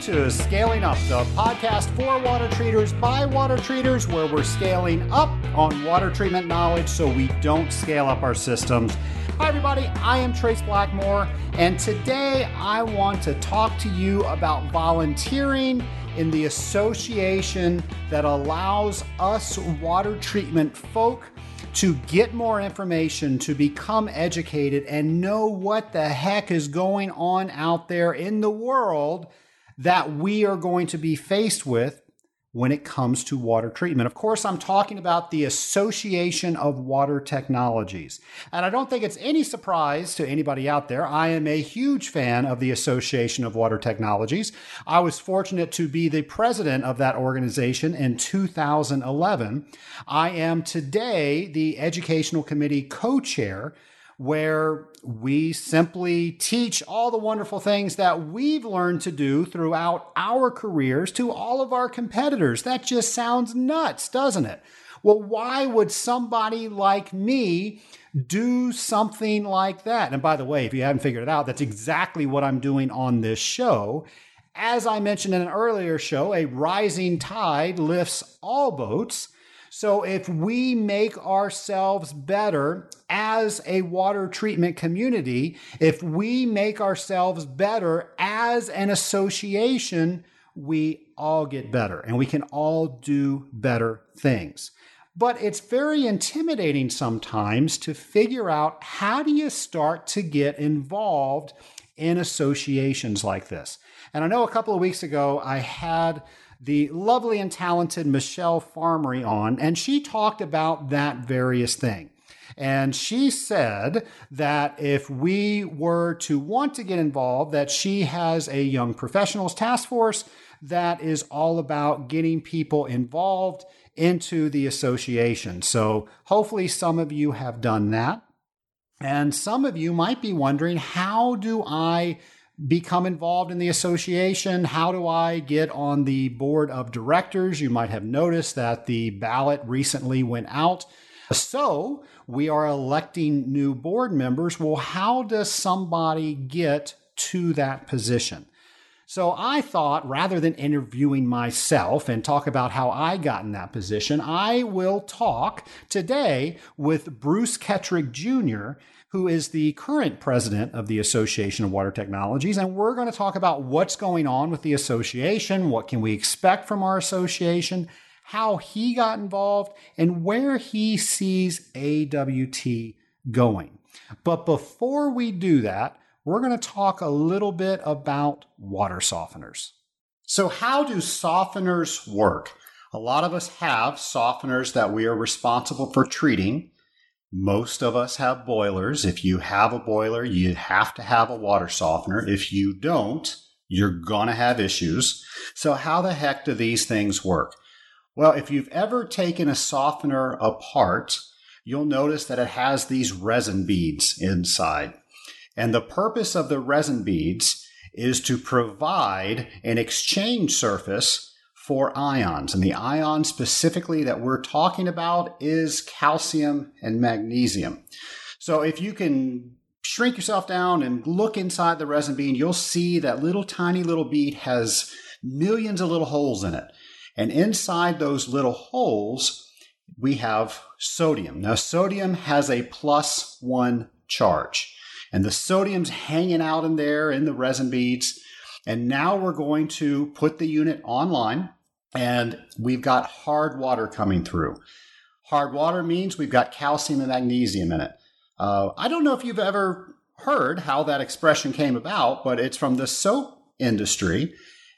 To Scaling Up, the podcast for water treaters by water treaters, where we're scaling up on water treatment knowledge so we don't scale up our systems. Hi, everybody. I am Trace Blackmore, and today I want to talk to you about volunteering in the association that allows us water treatment folk to get more information, to become educated, and know what the heck is going on out there in the world that we are going to be faced with when it comes to water treatment. Of course, I'm talking about the Association of Water Technologies. And I don't think it's any surprise to anybody out there. I am a huge fan of the Association of Water Technologies. I was fortunate to be the president of that organization in 2011. I am today the Educational Committee co chair where we simply teach all the wonderful things that we've learned to do throughout our careers to all of our competitors. That just sounds nuts, doesn't it? Well, why would somebody like me do something like that? And by the way, if you haven't figured it out, that's exactly what I'm doing on this show. As I mentioned in an earlier show, a rising tide lifts all boats. So if we make ourselves better as a water treatment community, if we make ourselves better as an association, we all get better and we can all do better things. But it's very intimidating sometimes to figure out how do you start to get involved in associations like this. And I know a couple of weeks ago I had the lovely and talented Michelle Farmerie on, and she talked about that various thing. And she said that if we were to want to get involved, that she has a young professionals task force that is all about getting people involved into the association. So hopefully some of you have done that. And some of you might be wondering, how do I become involved in the association? How do I get on the board of directors? You might have noticed that the ballot recently went out. So we are electing new board members. Well, how does somebody get to that position? So I thought rather than interviewing myself and talk about how I got in that position, I will talk today with Bruce Ketrick Jr who is the current president of the Association of Water Technologies. And we're going to talk about what's going on with the association, what can we expect from our association, how he got involved, and where he sees AWT going. But before we do that, we're going to talk a little bit about water softeners. So, how do softeners work? A lot of us have softeners that we are responsible for treating. Most of us have boilers. If you have a boiler, you have to have a water softener. If you don't, you're going to have issues. So, how the heck do these things work? Well, if you've ever taken a softener apart, you'll notice that it has these resin beads inside. And the purpose of the resin beads is to provide an exchange surface for ions. And the ion specifically that we're talking about is calcium and magnesium. So if you can shrink yourself down and look inside the resin bead, you'll see that little tiny little bead has millions of little holes in it. And inside those little holes, we have sodium. Now, sodium has a plus one charge, and the sodium's hanging out in there in the resin beads. And now we're going to put the unit online and we've got hard water coming through. Hard water means we've got calcium and magnesium in it. Uh, I don't know if you've ever heard how that expression came about, but it's from the soap industry.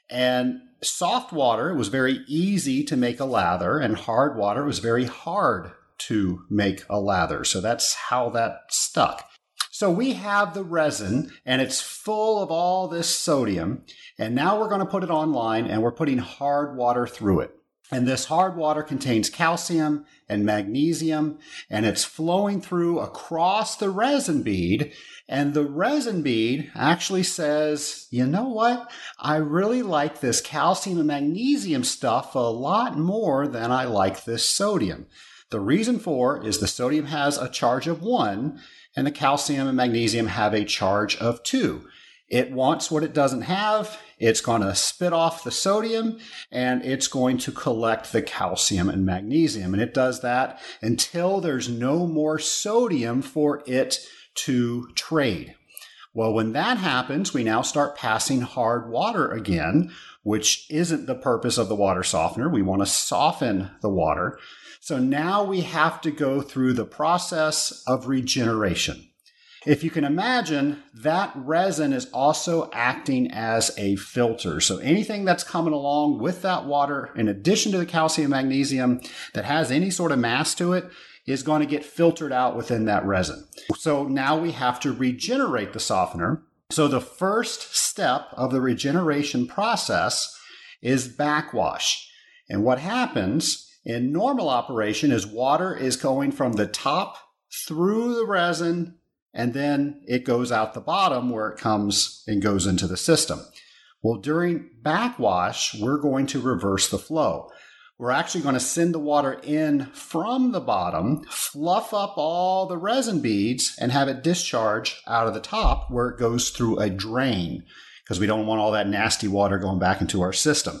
And soft water was very easy to make a lather, and hard water was very hard to make a lather. So that's how that stuck. So we have the resin and it's full of all this sodium. And now we're going to put it online and we're putting hard water through it. And this hard water contains calcium and magnesium and it's flowing through across the resin bead. And the resin bead actually says, you know what? I really like this calcium and magnesium stuff a lot more than I like this sodium. The reason for is the sodium has a charge of one and the calcium and magnesium have a charge of two. It wants what it doesn't have. It's going to spit off the sodium and it's going to collect the calcium and magnesium. And it does that until there's no more sodium for it to trade. Well, when that happens, we now start passing hard water again, which isn't the purpose of the water softener. We want to soften the water. So now we have to go through the process of regeneration. If you can imagine, that resin is also acting as a filter. So anything that's coming along with that water, in addition to the calcium magnesium that has any sort of mass to it, is going to get filtered out within that resin. So now we have to regenerate the softener. So the first step of the regeneration process is backwash. And what happens in normal operation is water is going from the top through the resin and then it goes out the bottom where it comes and goes into the system. Well, during backwash, we're going to reverse the flow. We're actually going to send the water in from the bottom, fluff up all the resin beads, and have it discharge out of the top where it goes through a drain because we don't want all that nasty water going back into our system.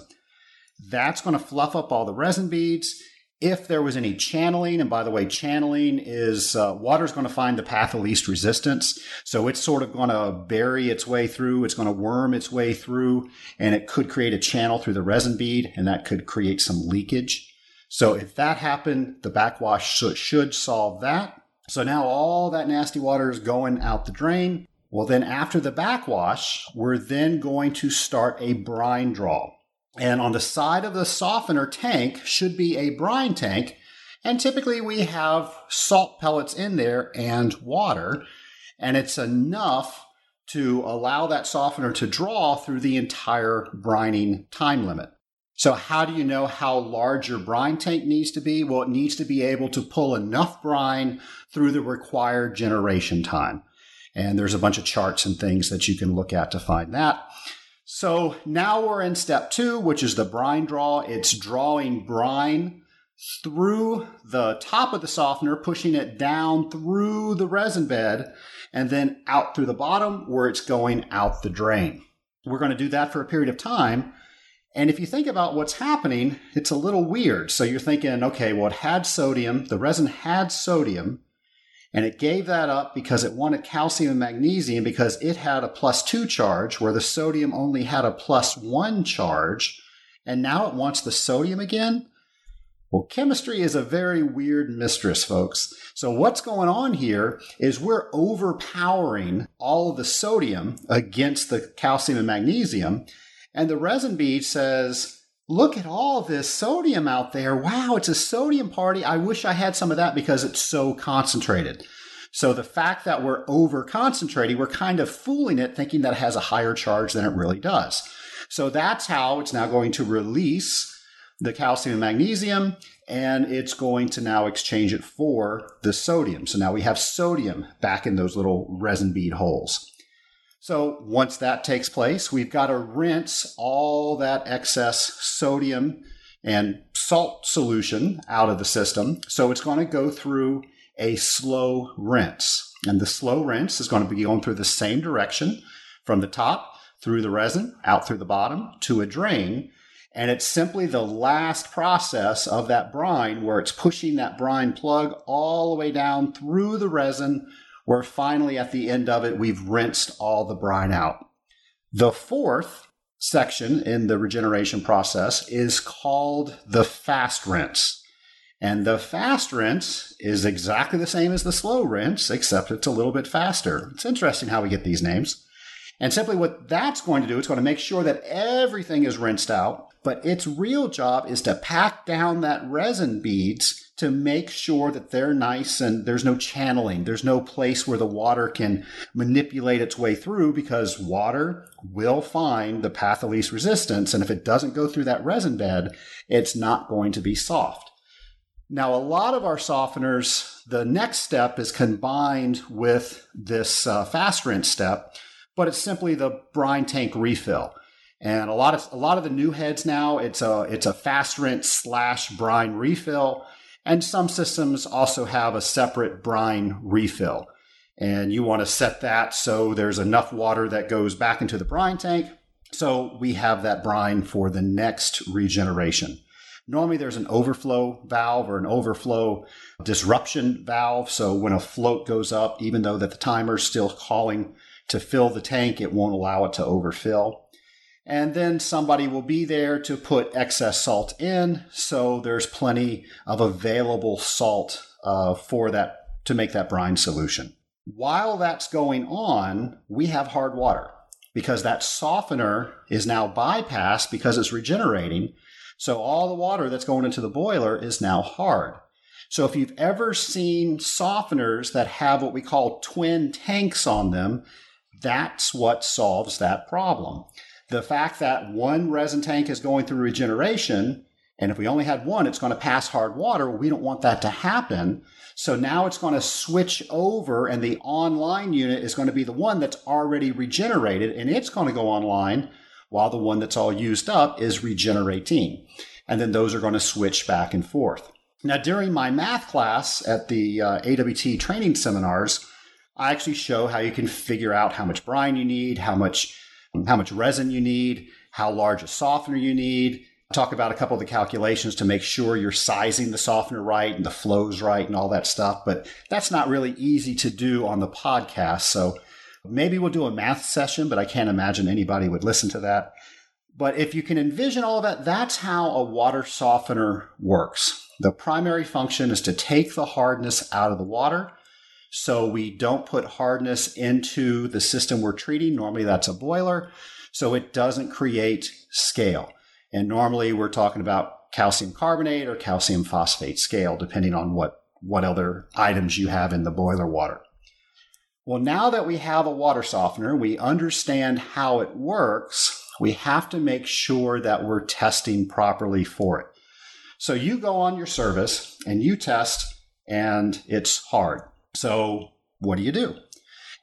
That's going to fluff up all the resin beads if there was any channeling, and by the way, channeling is uh, water is going to find the path of least resistance. So it's sort of going to bury its way through, it's going to worm its way through, and it could create a channel through the resin bead, and that could create some leakage. So if that happened, the backwash should solve that. So now all that nasty water is going out the drain. Well, then after the backwash, we're then going to start a brine draw. And on the side of the softener tank should be a brine tank. And typically we have salt pellets in there and water. And it's enough to allow that softener to draw through the entire brining time limit. So, how do you know how large your brine tank needs to be? Well, it needs to be able to pull enough brine through the required generation time. And there's a bunch of charts and things that you can look at to find that. So now we're in step two, which is the brine draw. It's drawing brine through the top of the softener, pushing it down through the resin bed, and then out through the bottom where it's going out the drain. We're going to do that for a period of time. And if you think about what's happening, it's a little weird. So you're thinking, okay, well, it had sodium, the resin had sodium, and it gave that up because it wanted calcium and magnesium because it had a plus two charge where the sodium only had a plus one charge. And now it wants the sodium again. Well, chemistry is a very weird mistress, folks. So, what's going on here is we're overpowering all of the sodium against the calcium and magnesium. And the resin bead says, look at all this sodium out there. Wow, it's a sodium party. I wish I had some of that because it's so concentrated. So the fact that we're over concentrating, we're kind of fooling it thinking that it has a higher charge than it really does. So that's how it's now going to release the calcium and magnesium and it's going to now exchange it for the sodium. So now we have sodium back in those little resin bead holes. So once that takes place, we've got to rinse all that excess sodium and salt solution out of the system. So it's going to go through a slow rinse. And the slow rinse is going to be going through the same direction from the top through the resin, out through the bottom to a drain. And it's simply the last process of that brine where it's pushing that brine plug all the way down through the resin where finally at the end of it, we've rinsed all the brine out. The fourth section in the regeneration process is called the fast rinse. And the fast rinse is exactly the same as the slow rinse, except it's a little bit faster. It's interesting how we get these names. And simply what that's going to do, it's going to make sure that everything is rinsed out, but its real job is to pack down that resin beads to make sure that they're nice and there's no channeling. There's no place where the water can manipulate its way through because water will find the path of least resistance. And if it doesn't go through that resin bed, it's not going to be soft. Now, a lot of our softeners, the next step is combined with this uh, fast rinse step, but it's simply the brine tank refill. And a lot of a lot of the new heads now, it's a it's a fast rinse slash brine refill. And some systems also have a separate brine refill. and you want to set that so there's enough water that goes back into the brine tank. So we have that brine for the next regeneration. Normally there's an overflow valve or an overflow disruption valve. So when a float goes up, even though that the timer is still calling to fill the tank, it won't allow it to overfill. And then somebody will be there to put excess salt in. So there's plenty of available salt uh, for that to make that brine solution. While that's going on, we have hard water because that softener is now bypassed because it's regenerating. So all the water that's going into the boiler is now hard. So if you've ever seen softeners that have what we call twin tanks on them, that's what solves that problem. The fact that one resin tank is going through regeneration, and if we only had one, it's going to pass hard water. We don't want that to happen. So now it's going to switch over and the online unit is going to be the one that's already regenerated and it's going to go online while the one that's all used up is regenerating. And then those are going to switch back and forth. Now, during my math class at the uh, AWT training seminars, I actually show how you can figure out how much brine you need, how much, how much resin you need, how large a softener you need, talk about a couple of the calculations to make sure you're sizing the softener right and the flows right and all that stuff. But that's not really easy to do on the podcast. So maybe we'll do a math session, but I can't imagine anybody would listen to that. But if you can envision all of that, that's how a water softener works. The primary function is to take the hardness out of the water. So we don't put hardness into the system we're treating. Normally that's a boiler. So it doesn't create scale. And normally we're talking about calcium carbonate or calcium phosphate scale, depending on what, what other items you have in the boiler water. Well, now that we have a water softener, we understand how it works. We have to make sure that we're testing properly for it. So you go on your service and you test and it's hard. So what do you do?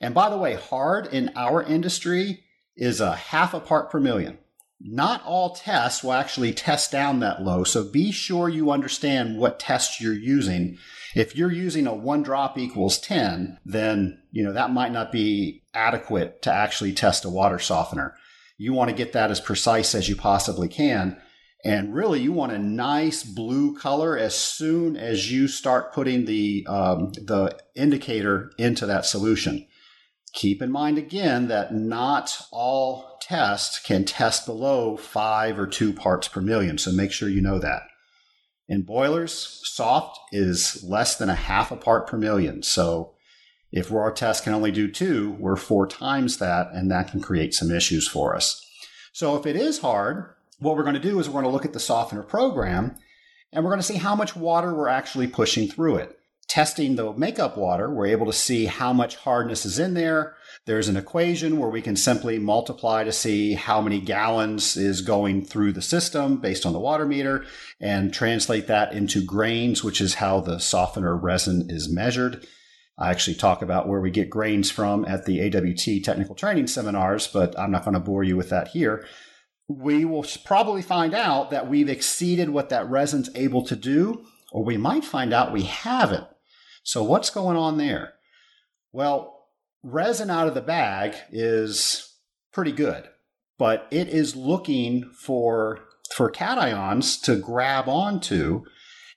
And by the way, hard in our industry is a half a part per million not all tests will actually test down that low. So be sure you understand what tests you're using. If you're using a one drop equals 10, then, you know, that might not be adequate to actually test a water softener. You want to get that as precise as you possibly can. And really, you want a nice blue color as soon as you start putting the, um, the indicator into that solution. Keep in mind again that not all tests can test below five or two parts per million. So make sure you know that. In boilers, soft is less than a half a part per million. So if our test can only do two, we're four times that, and that can create some issues for us. So if it is hard, what we're going to do is we're going to look at the softener program and we're going to see how much water we're actually pushing through it testing the makeup water, we're able to see how much hardness is in there. There's an equation where we can simply multiply to see how many gallons is going through the system based on the water meter and translate that into grains, which is how the softener resin is measured. I actually talk about where we get grains from at the AWT technical training seminars, but I'm not going to bore you with that here. We will probably find out that we've exceeded what that resin's able to do, or we might find out we haven't. So what's going on there? Well, resin out of the bag is pretty good, but it is looking for for cations to grab onto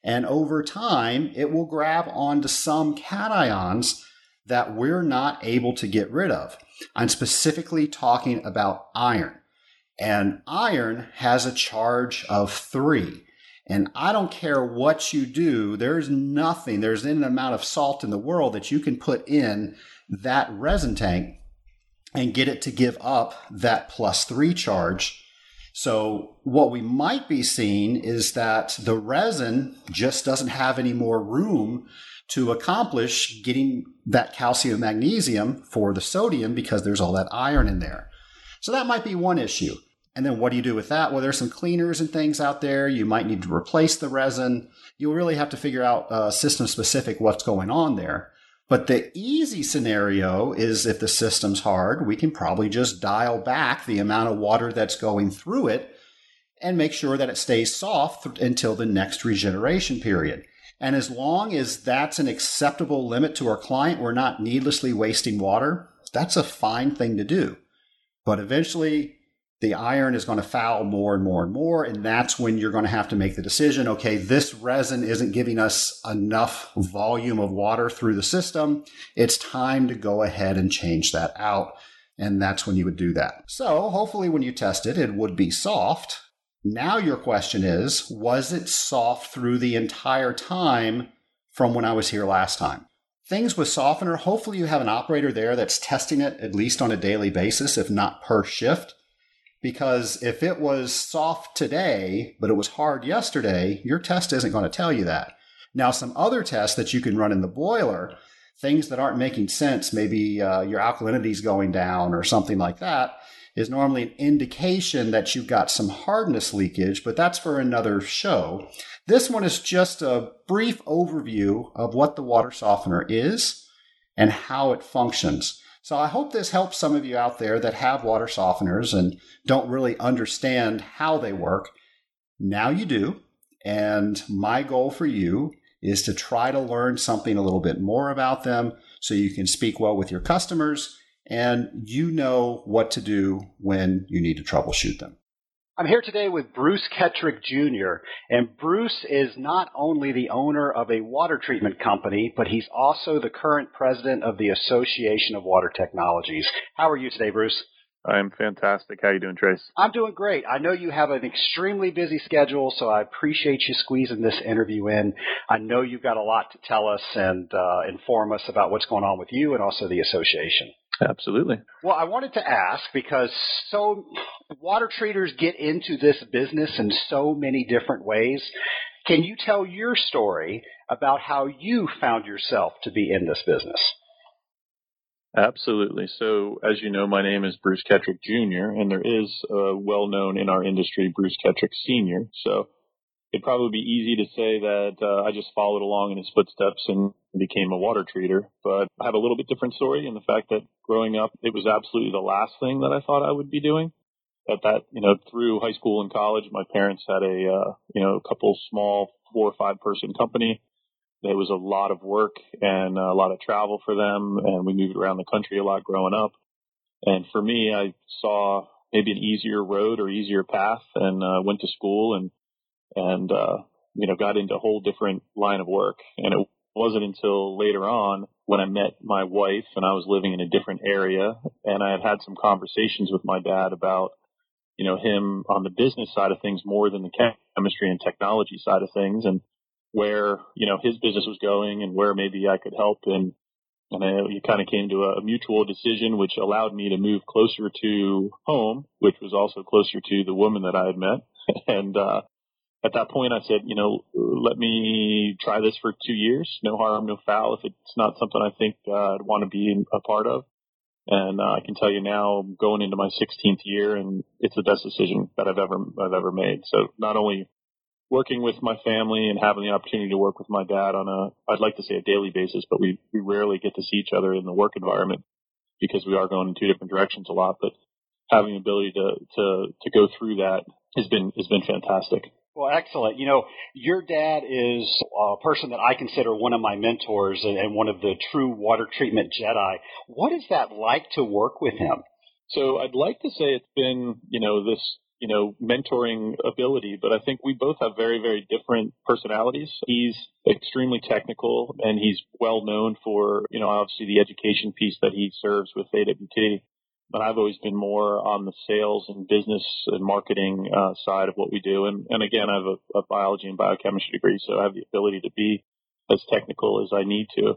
and over time it will grab onto some cations that we're not able to get rid of. I'm specifically talking about iron. And iron has a charge of 3. And I don't care what you do, there's nothing, there's an amount of salt in the world that you can put in that resin tank and get it to give up that plus three charge. So, what we might be seeing is that the resin just doesn't have any more room to accomplish getting that calcium magnesium for the sodium because there's all that iron in there. So, that might be one issue. And then what do you do with that? Well, there's some cleaners and things out there. You might need to replace the resin. You'll really have to figure out uh, system specific what's going on there. But the easy scenario is if the system's hard, we can probably just dial back the amount of water that's going through it and make sure that it stays soft until the next regeneration period. And as long as that's an acceptable limit to our client, we're not needlessly wasting water, that's a fine thing to do. But eventually, the iron is going to foul more and more and more. And that's when you're going to have to make the decision okay, this resin isn't giving us enough volume of water through the system. It's time to go ahead and change that out. And that's when you would do that. So hopefully, when you test it, it would be soft. Now, your question is was it soft through the entire time from when I was here last time? Things with softener, hopefully, you have an operator there that's testing it at least on a daily basis, if not per shift. Because if it was soft today, but it was hard yesterday, your test isn't going to tell you that. Now, some other tests that you can run in the boiler, things that aren't making sense, maybe uh, your alkalinity is going down or something like that, is normally an indication that you've got some hardness leakage, but that's for another show. This one is just a brief overview of what the water softener is and how it functions. So I hope this helps some of you out there that have water softeners and don't really understand how they work. Now you do. And my goal for you is to try to learn something a little bit more about them so you can speak well with your customers and you know what to do when you need to troubleshoot them. I'm here today with Bruce Ketrick Jr., and Bruce is not only the owner of a water treatment company, but he's also the current president of the Association of Water Technologies. How are you today, Bruce? I'm fantastic. How are you doing, Trace? I'm doing great. I know you have an extremely busy schedule, so I appreciate you squeezing this interview in. I know you've got a lot to tell us and uh, inform us about what's going on with you and also the association. Absolutely. Well, I wanted to ask because so water treaters get into this business in so many different ways. Can you tell your story about how you found yourself to be in this business? Absolutely. So, as you know, my name is Bruce Ketrick Jr., and there is a well known in our industry Bruce Ketrick Sr. So, it'd probably be easy to say that uh, I just followed along in his footsteps and became a water treater. But I have a little bit different story in the fact that growing up, it was absolutely the last thing that I thought I would be doing. At that, you know, through high school and college, my parents had a, uh, you know, a couple small four or five person company. There was a lot of work and a lot of travel for them, and we moved around the country a lot growing up. And for me, I saw maybe an easier road or easier path, and uh, went to school and and uh, you know got into a whole different line of work. And it wasn't until later on when I met my wife and I was living in a different area, and I had had some conversations with my dad about you know him on the business side of things more than the chemistry and technology side of things, and where you know his business was going and where maybe I could help and and I, we kind of came to a mutual decision, which allowed me to move closer to home, which was also closer to the woman that I had met. And uh, at that point, I said, you know, let me try this for two years. No harm, no foul. If it's not something I think uh, I'd want to be a part of. And uh, I can tell you now, going into my 16th year, and it's the best decision that I've ever I've ever made. So not only working with my family and having the opportunity to work with my dad on a I'd like to say a daily basis, but we we rarely get to see each other in the work environment because we are going in two different directions a lot. But having the ability to to to go through that has been has been fantastic. Well, excellent. You know, your dad is a person that I consider one of my mentors and, one of the true water treatment Jedi. What is that like to work with him? So I'd like to say it's been, you know, this, you know, mentoring ability, but I think we both have very, very different personalities. He's extremely technical and he's well known for, you know, obviously the education piece that he serves with AWT but I've always been more on the sales and business and marketing uh, side of what we do. And, and again, I have a, a, biology and biochemistry degree, so I have the ability to be as technical as I need to.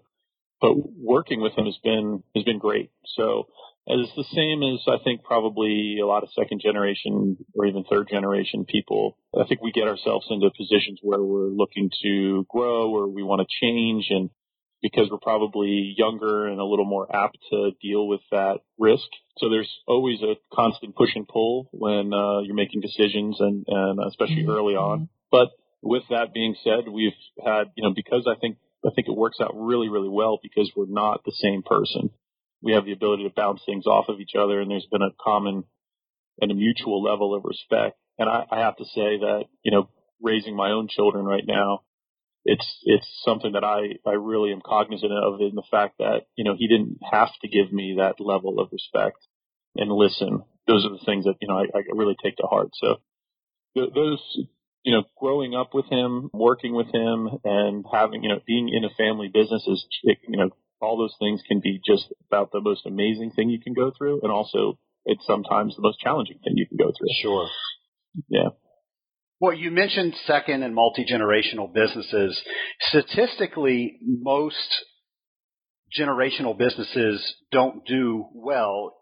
But working with him has been has been great. So it's the same as I think probably a lot of second generation or even third generation people. I think we get ourselves into positions where we're looking to grow or we want to change and because we're probably younger and a little more apt to deal with that risk. So there's always a constant push and pull when uh, you're making decisions and, and especially mm-hmm. early on. But with that being said, we've had, you know, because I think, I think it works out really, really well because we're not the same person. We have the ability to bounce things off of each other and there's been a common and a mutual level of respect. And I, I have to say that, you know, raising my own children right now, it's it's something that I I really am cognizant of in the fact that you know he didn't have to give me that level of respect and listen. Those are the things that you know I, I really take to heart. So those you know growing up with him, working with him, and having you know being in a family business is you know all those things can be just about the most amazing thing you can go through, and also it's sometimes the most challenging thing you can go through. Sure. Yeah. Well, you mentioned second and multi generational businesses. Statistically, most generational businesses don't do well.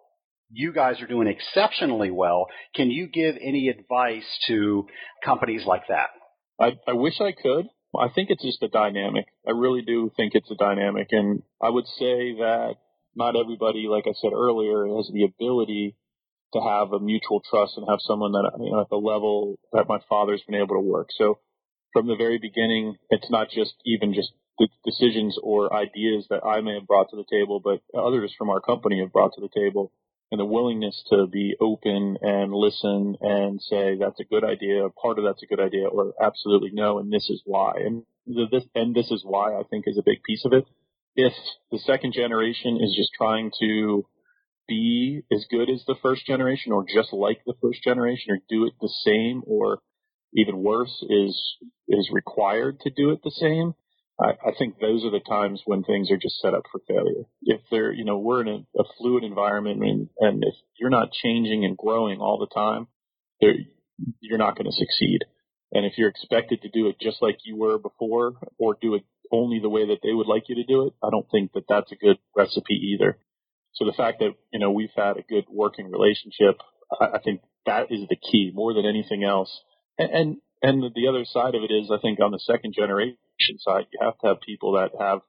You guys are doing exceptionally well. Can you give any advice to companies like that? I, I wish I could. I think it's just a dynamic. I really do think it's a dynamic. And I would say that not everybody, like I said earlier, has the ability to have a mutual trust and have someone that you know at the level that my father's been able to work. So from the very beginning, it's not just even just the decisions or ideas that I may have brought to the table, but others from our company have brought to the table. And the willingness to be open and listen and say that's a good idea, part of that's a good idea, or absolutely no, and this is why. And this and this is why I think is a big piece of it. If the second generation is just trying to be as good as the first generation or just like the first generation or do it the same or even worse is is required to do it the same. I, I think those are the times when things are just set up for failure. If they're, you know, we're in a, a fluid environment and, and if you're not changing and growing all the time, you're not going to succeed. And if you're expected to do it just like you were before or do it only the way that they would like you to do it, I don't think that that's a good recipe either. So the fact that, you know, we've had a good working relationship, I, think that is the key more than anything else. And, and, and the other side of it is, I think on the second generation side, you have to have people that have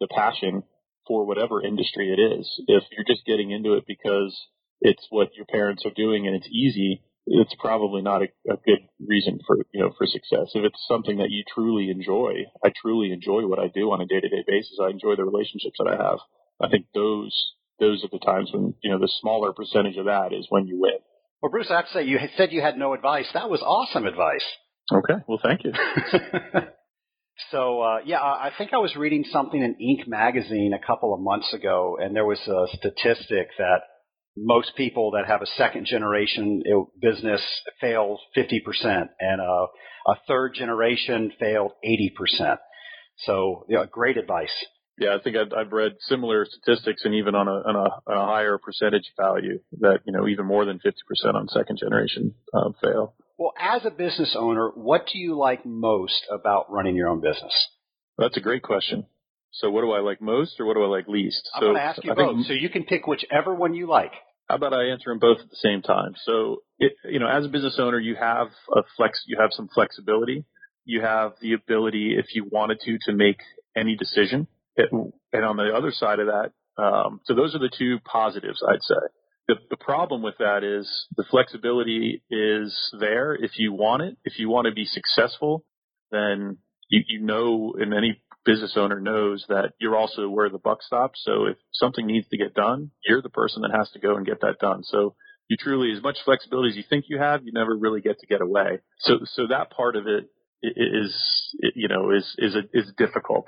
the passion for whatever industry it is. If you're just getting into it because it's what your parents are doing and it's easy, it's probably not a, a, good reason for you know for success. If it's something that you truly enjoy, I truly enjoy what I do on a day to day basis. I enjoy the relationships that I have. I think those those are the times when, you know, the smaller percentage of that is when you win. Well, Bruce, I'd say you said you had no advice. That was awesome advice. Okay. Well, thank you. so, uh, yeah, I think I was reading something in Inc. magazine a couple of months ago, and there was a statistic that most people that have a second generation business fail 50%, and a, a third generation failed 80%. So, yeah, great advice. Yeah, I think I've, I've read similar statistics, and even on a, on a, on a higher percentage value, that you know even more than fifty percent on second generation um, fail. Well, as a business owner, what do you like most about running your own business? That's a great question. So, what do I like most, or what do I like least? I'm so, going to ask you I both, think, so you can pick whichever one you like. How about I answer them both at the same time? So, it, you know, as a business owner, you have a flex, you have some flexibility. You have the ability, if you wanted to, to make any decision and on the other side of that, um, so those are the two positives, I'd say. The, the problem with that is the flexibility is there if you want it. If you want to be successful, then you, you know, and any business owner knows that you're also where the buck stops. So if something needs to get done, you're the person that has to go and get that done. So you truly, as much flexibility as you think you have, you never really get to get away. So, so that part of it is, you know, is, is, is difficult.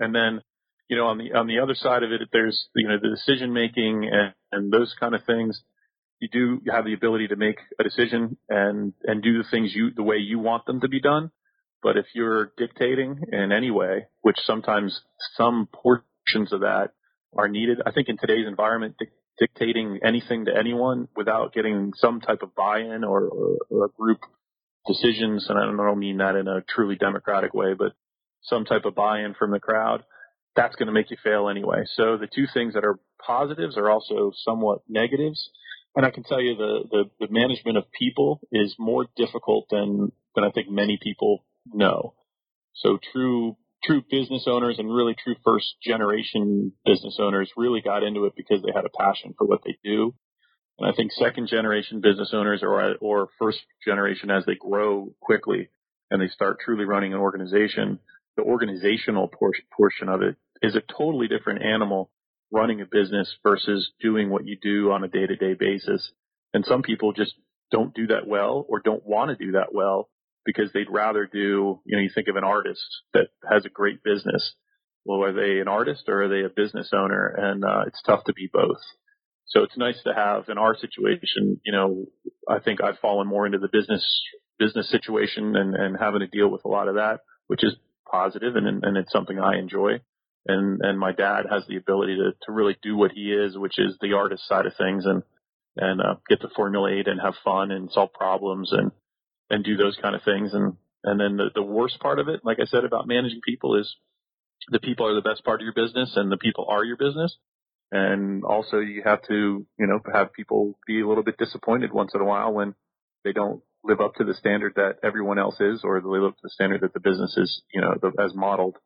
And then you know, on the on the other side of it, there's you know the decision making and, and those kind of things. You do have the ability to make a decision and and do the things you the way you want them to be done. But if you're dictating in any way, which sometimes some portions of that are needed, I think in today's environment, dictating anything to anyone without getting some type of buy-in or, or, or group decisions, and I don't mean that in a truly democratic way, but some type of buy-in from the crowd that's going to make you fail anyway. So the two things that are positives are also somewhat negatives. And I can tell you the, the, the management of people is more difficult than, than I think many people know. So true, true business owners and really true first generation business owners really got into it because they had a passion for what they do. And I think second generation business owners or, or first generation as they grow quickly and they start truly running an organization, the organizational portion, portion of it is a totally different animal running a business versus doing what you do on a day to day basis. And some people just don't do that well or don't want to do that well because they'd rather do, you know, you think of an artist that has a great business. Well, are they an artist or are they a business owner? And uh, it's tough to be both. So it's nice to have in our situation, you know, I think I've fallen more into the business business situation and, and having to deal with a lot of that, which is positive and and it's something I enjoy. And and my dad has the ability to to really do what he is, which is the artist side of things and and uh, get to formulate and have fun and solve problems and and do those kind of things. And and then the, the worst part of it, like I said about managing people, is the people are the best part of your business, and the people are your business. And also, you have to you know have people be a little bit disappointed once in a while when they don't live up to the standard that everyone else is, or they live up to the standard that the business is, you know, the, as modeled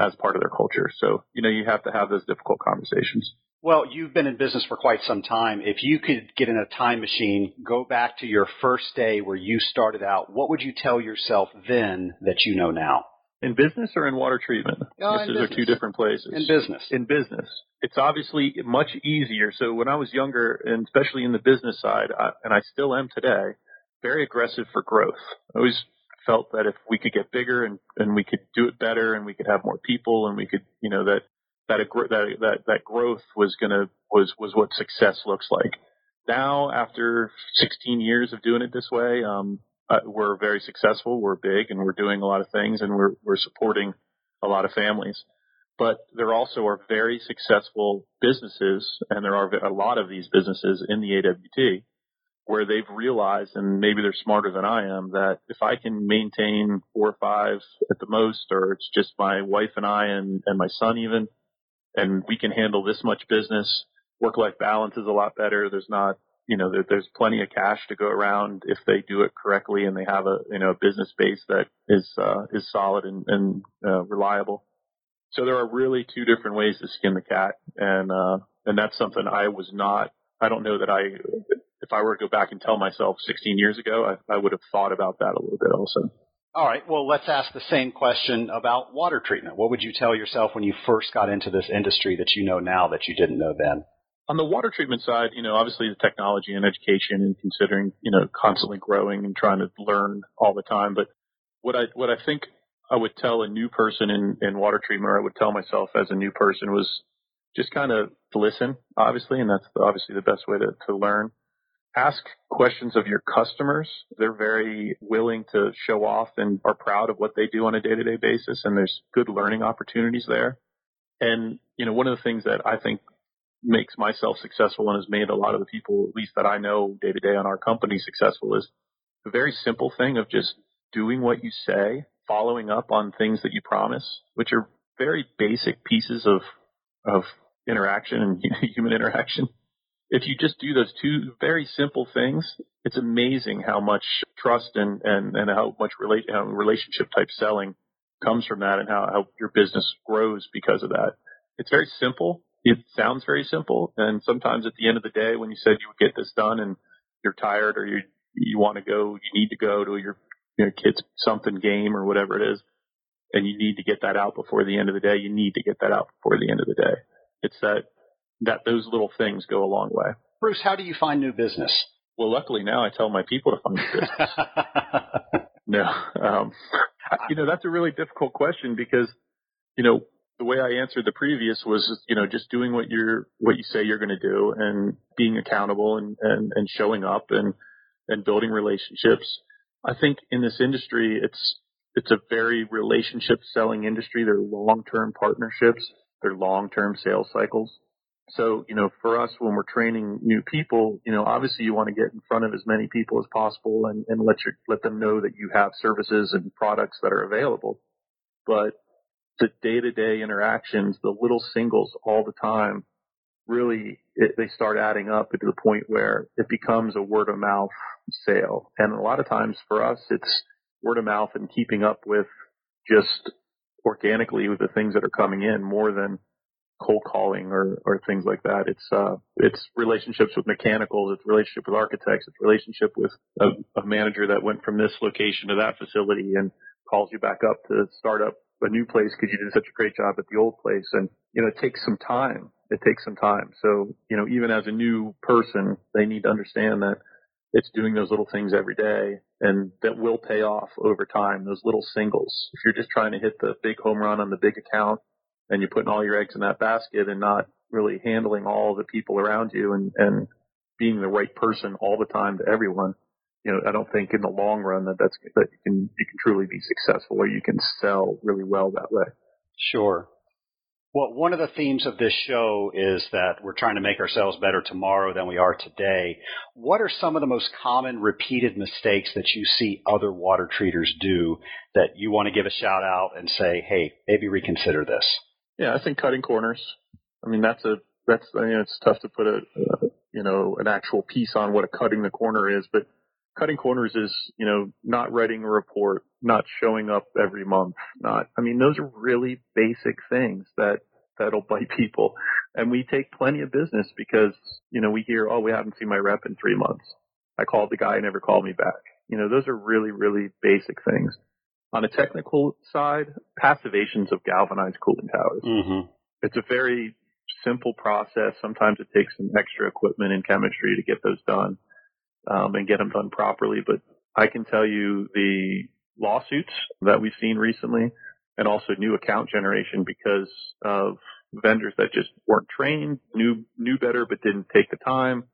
as part of their culture. So, you know, you have to have those difficult conversations. Well, you've been in business for quite some time. If you could get in a time machine, go back to your first day where you started out, what would you tell yourself then that you know now? In business or in water treatment? Oh, These are two different places. In business. In business. It's obviously much easier. So when I was younger, and especially in the business side, I, and I still am today, very aggressive for growth. I always felt that if we could get bigger and, and we could do it better and we could have more people and we could, you know, that that that that that growth was gonna was was what success looks like. Now, after 16 years of doing it this way, um, uh, we're very successful. We're big, and we're doing a lot of things, and we're we're supporting a lot of families. But there also are very successful businesses, and there are a lot of these businesses in the AWT where they've realized, and maybe they're smarter than I am, that if I can maintain four or five at the most, or it's just my wife and I and, and my son even, and we can handle this much business, work-life balance is a lot better. There's not, you know, there, there's plenty of cash to go around if they do it correctly and they have a, you know, a business base that is, uh, is solid and, and, uh, reliable. So there are really two different ways to skin the cat. And, uh, and that's something I was not, I don't know that I if I were to go back and tell myself 16 years ago, I, I would have thought about that a little bit also. All right. Well, let's ask the same question about water treatment. What would you tell yourself when you first got into this industry that you know now that you didn't know then? On the water treatment side, you know, obviously the technology and education and considering, you know, constantly growing and trying to learn all the time. But what I, what I think I would tell a new person in, in water treatment or I would tell myself as a new person was just kind of listen, obviously, and that's obviously the best way to, to learn ask questions of your customers. They're very willing to show off and are proud of what they do on a day to day basis. And there's good learning opportunities there. And, you know, one of the things that I think makes myself successful and has made a lot of the people, at least that I know day to day on our company successful is the very simple thing of just doing what you say, following up on things that you promise, which are very basic pieces of, of interaction and human interaction if you just do those two very simple things, it's amazing how much trust and, and, and how much relate, how relationship type selling comes from that and how, how your business grows because of that. It's very simple. It sounds very simple. And sometimes at the end of the day, when you said you would get this done and you're tired or you, you want to go, you need to go to your, your kid's something game or whatever it is, and you need to get that out before the end of the day, you need to get that out before the end of the day. It's that that those little things go a long way. Bruce, how do you find new business? Well, luckily now I tell my people to find new business. no, um, you know that's a really difficult question because you know the way I answered the previous was you know just doing what you're what you say you're going to do and being accountable and, and and showing up and and building relationships. I think in this industry it's it's a very relationship selling industry. They're long term partnerships. They're long term sales cycles. So, you know, for us, when we're training new people, you know, obviously you want to get in front of as many people as possible and, and let your, let them know that you have services and products that are available. But the day to day interactions, the little singles all the time, really, it, they start adding up to the point where it becomes a word of mouth sale. And a lot of times for us, it's word of mouth and keeping up with just organically with the things that are coming in more than cold calling or, or things like that. It's, uh, it's relationships with mechanicals. It's relationship with architects. It's relationship with a, a manager that went from this location to that facility and calls you back up to start up a new place because you did such a great job at the old place. And, you know, it takes some time. It takes some time. So, you know, even as a new person, they need to understand that it's doing those little things every day and that will pay off over time, those little singles. If you're just trying to hit the big home run on the big account and you're putting all your eggs in that basket and not really handling all the people around you and, and being the right person all the time to everyone, you know, I don't think in the long run that that's, that you can, you can truly be successful or you can sell really well that way. Sure. Well, one of the themes of this show is that we're trying to make ourselves better tomorrow than we are today. What are some of the most common repeated mistakes that you see other water treaters do that you want to give a shout out and say, hey, maybe reconsider this? Yeah, I think cutting corners. I mean, that's a, that's, I mean, it's tough to put a, you know, an actual piece on what a cutting the corner is, but cutting corners is, you know, not writing a report, not showing up every month, not, I mean, those are really basic things that, that'll bite people. And we take plenty of business because, you know, we hear, oh, we haven't seen my rep in three months. I called the guy, never called me back. You know, those are really, really basic things. On a technical side, passivations of galvanized cooling towers. Mm-hmm. It's a very simple process. Sometimes it takes some extra equipment and chemistry to get those done um, and get them done properly. But I can tell you the lawsuits that we've seen recently and also new account generation because of vendors that just weren't trained, knew, knew better, but didn't take the time,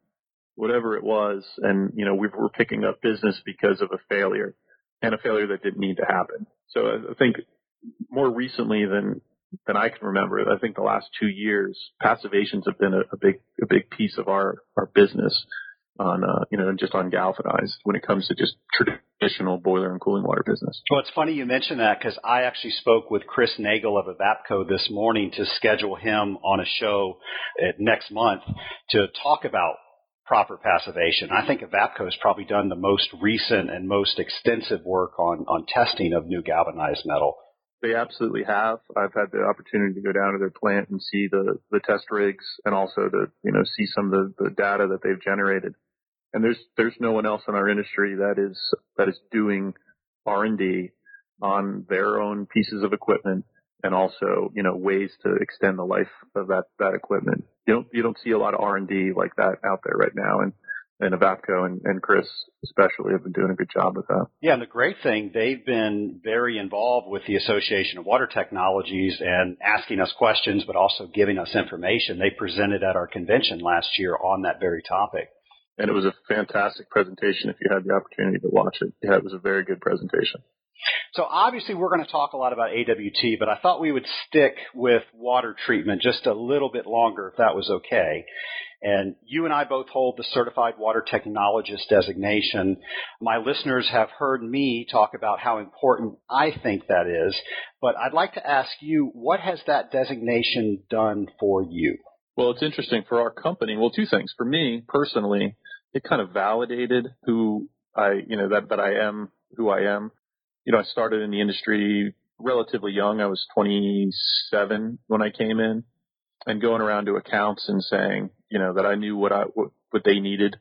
whatever it was. And, you know, we were picking up business because of a failure and a failure that didn't need to happen. So I think more recently than, than I can remember, I think the last two years, passivations have been a, a big, a big piece of our, our business on, uh, you know, just on galvanized when it comes to just traditional boiler and cooling water business. Well, it's funny you mention that because I actually spoke with Chris Nagel of Evapco this morning to schedule him on a show next month to talk about proper passivation. I think Evapco has probably done the most recent and most extensive work on, on testing of new galvanized metal. They absolutely have. I've had the opportunity to go down to their plant and see the, the test rigs and also to, you know, see some of the, the data that they've generated and there's there's no one else in our industry that is that is doing R and D on their own pieces of equipment and also you know ways to extend the life of that that equipment. You don't you don't see a lot of R and D like that out there right now, and and Evapco and, and Chris especially have been doing a good job with that. Yeah, and the great thing, they've been very involved with the Association of Water Technologies and asking us questions, but also giving us information. They presented at our convention last year on that very topic and it was a fantastic presentation if you had the opportunity to watch it. Yeah, it was a very good presentation. So obviously we're going to talk a lot about AWT, but I thought we would stick with water treatment just a little bit longer if that was okay. And you and I both hold the Certified Water Technologist designation. My listeners have heard me talk about how important I think that is, but I'd like to ask you, what has that designation done for you? Well, it's interesting for our company. Well, two things. For me personally, it kind of validated who I, you know, that, that I am who I am. You know, I started in the industry relatively young. I was 27 when I came in and going around to accounts and saying, you know, that I knew what I, what, what they needed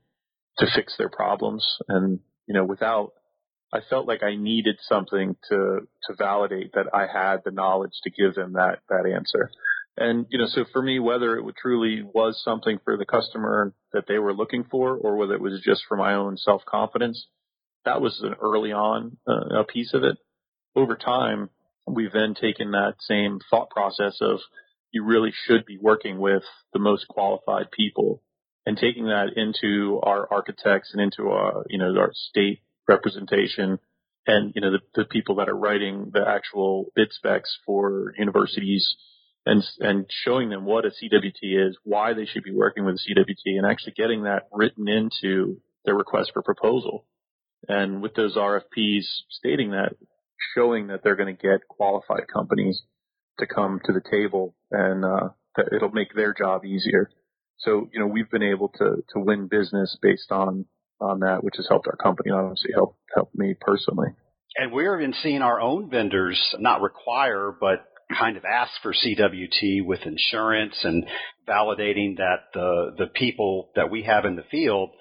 to fix their problems. And, you know, without, I felt like I needed something to, to validate that I had the knowledge to give them that, that answer. And, you know, so for me, whether it truly was something for the customer that they were looking for or whether it was just for my own self confidence, that was an early on uh, a piece of it. Over time, we've then taken that same thought process of you really should be working with the most qualified people and taking that into our architects and into our, you know, our state representation and, you know, the, the people that are writing the actual bid specs for universities and and showing them what a CWT is, why they should be working with a CWT, and actually getting that written into their request for proposal. And with those RFPs stating that, showing that they're going to get qualified companies to come to the table, and uh, that it'll make their job easier. So you know we've been able to to win business based on on that, which has helped our company, obviously helped helped me personally. And we're even seeing our own vendors not require, but kind of ask for CWT with insurance and validating that the the people that we have in the field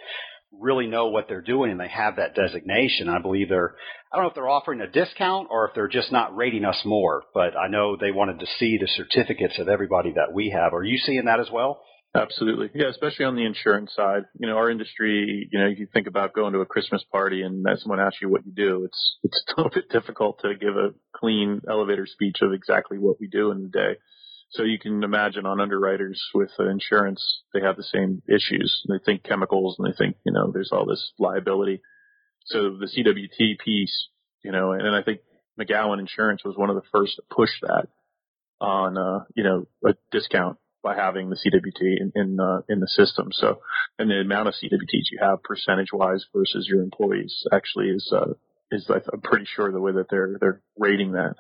really know what they're doing and they have that designation. I believe they're I don't know if they're offering a discount or if they're just not rating us more, but I know they wanted to see the certificates of everybody that we have. Are you seeing that as well? Absolutely. Yeah, especially on the insurance side. You know, our industry, you know, you think about going to a Christmas party and someone asks you what you do, it's it's a little bit difficult to give a clean elevator speech of exactly what we do in the day. So you can imagine on underwriters with insurance, they have the same issues. They think chemicals and they think, you know, there's all this liability. So the CWT piece, you know, and I think McGowan Insurance was one of the first to push that on, uh, you know, a discount by having the CWT in in, uh, in the system. So, and the amount of CWTs you have percentage wise versus your employees actually is uh, is I'm pretty sure the way that they're they're rating that.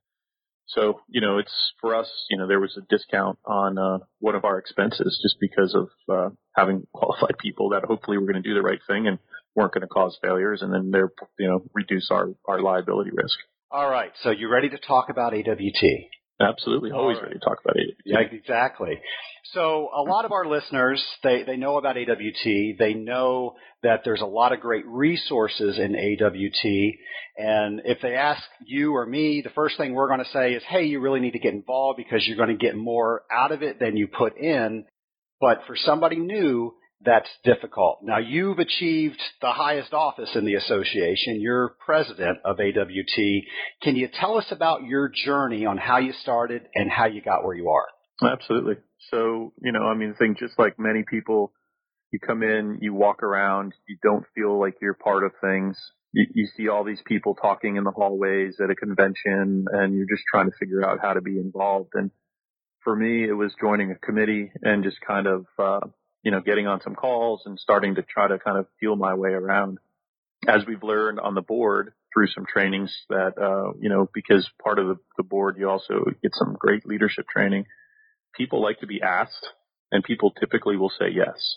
So, you know, it's for us, you know, there was a discount on uh, one of our expenses just because of uh, having qualified people that hopefully were going to do the right thing and weren't going to cause failures and then they're, you know, reduce our, our liability risk. All right. So you ready to talk about AWT? Absolutely. Always ready to talk about AWT. Yeah, exactly. So a lot of our listeners, they, they know about AWT. They know that there's a lot of great resources in AWT. And if they ask you or me, the first thing we're going to say is, hey, you really need to get involved because you're going to get more out of it than you put in. But for somebody new, that's difficult. Now you've achieved the highest office in the association. You're president of AWT. Can you tell us about your journey on how you started and how you got where you are? Absolutely. So, you know, I mean, I think just like many people, you come in, you walk around, you don't feel like you're part of things. You, you see all these people talking in the hallways at a convention and you're just trying to figure out how to be involved. And for me, it was joining a committee and just kind of, uh, you know, getting on some calls and starting to try to kind of feel my way around. As we've learned on the board through some trainings that, uh, you know, because part of the, the board, you also get some great leadership training. People like to be asked and people typically will say yes.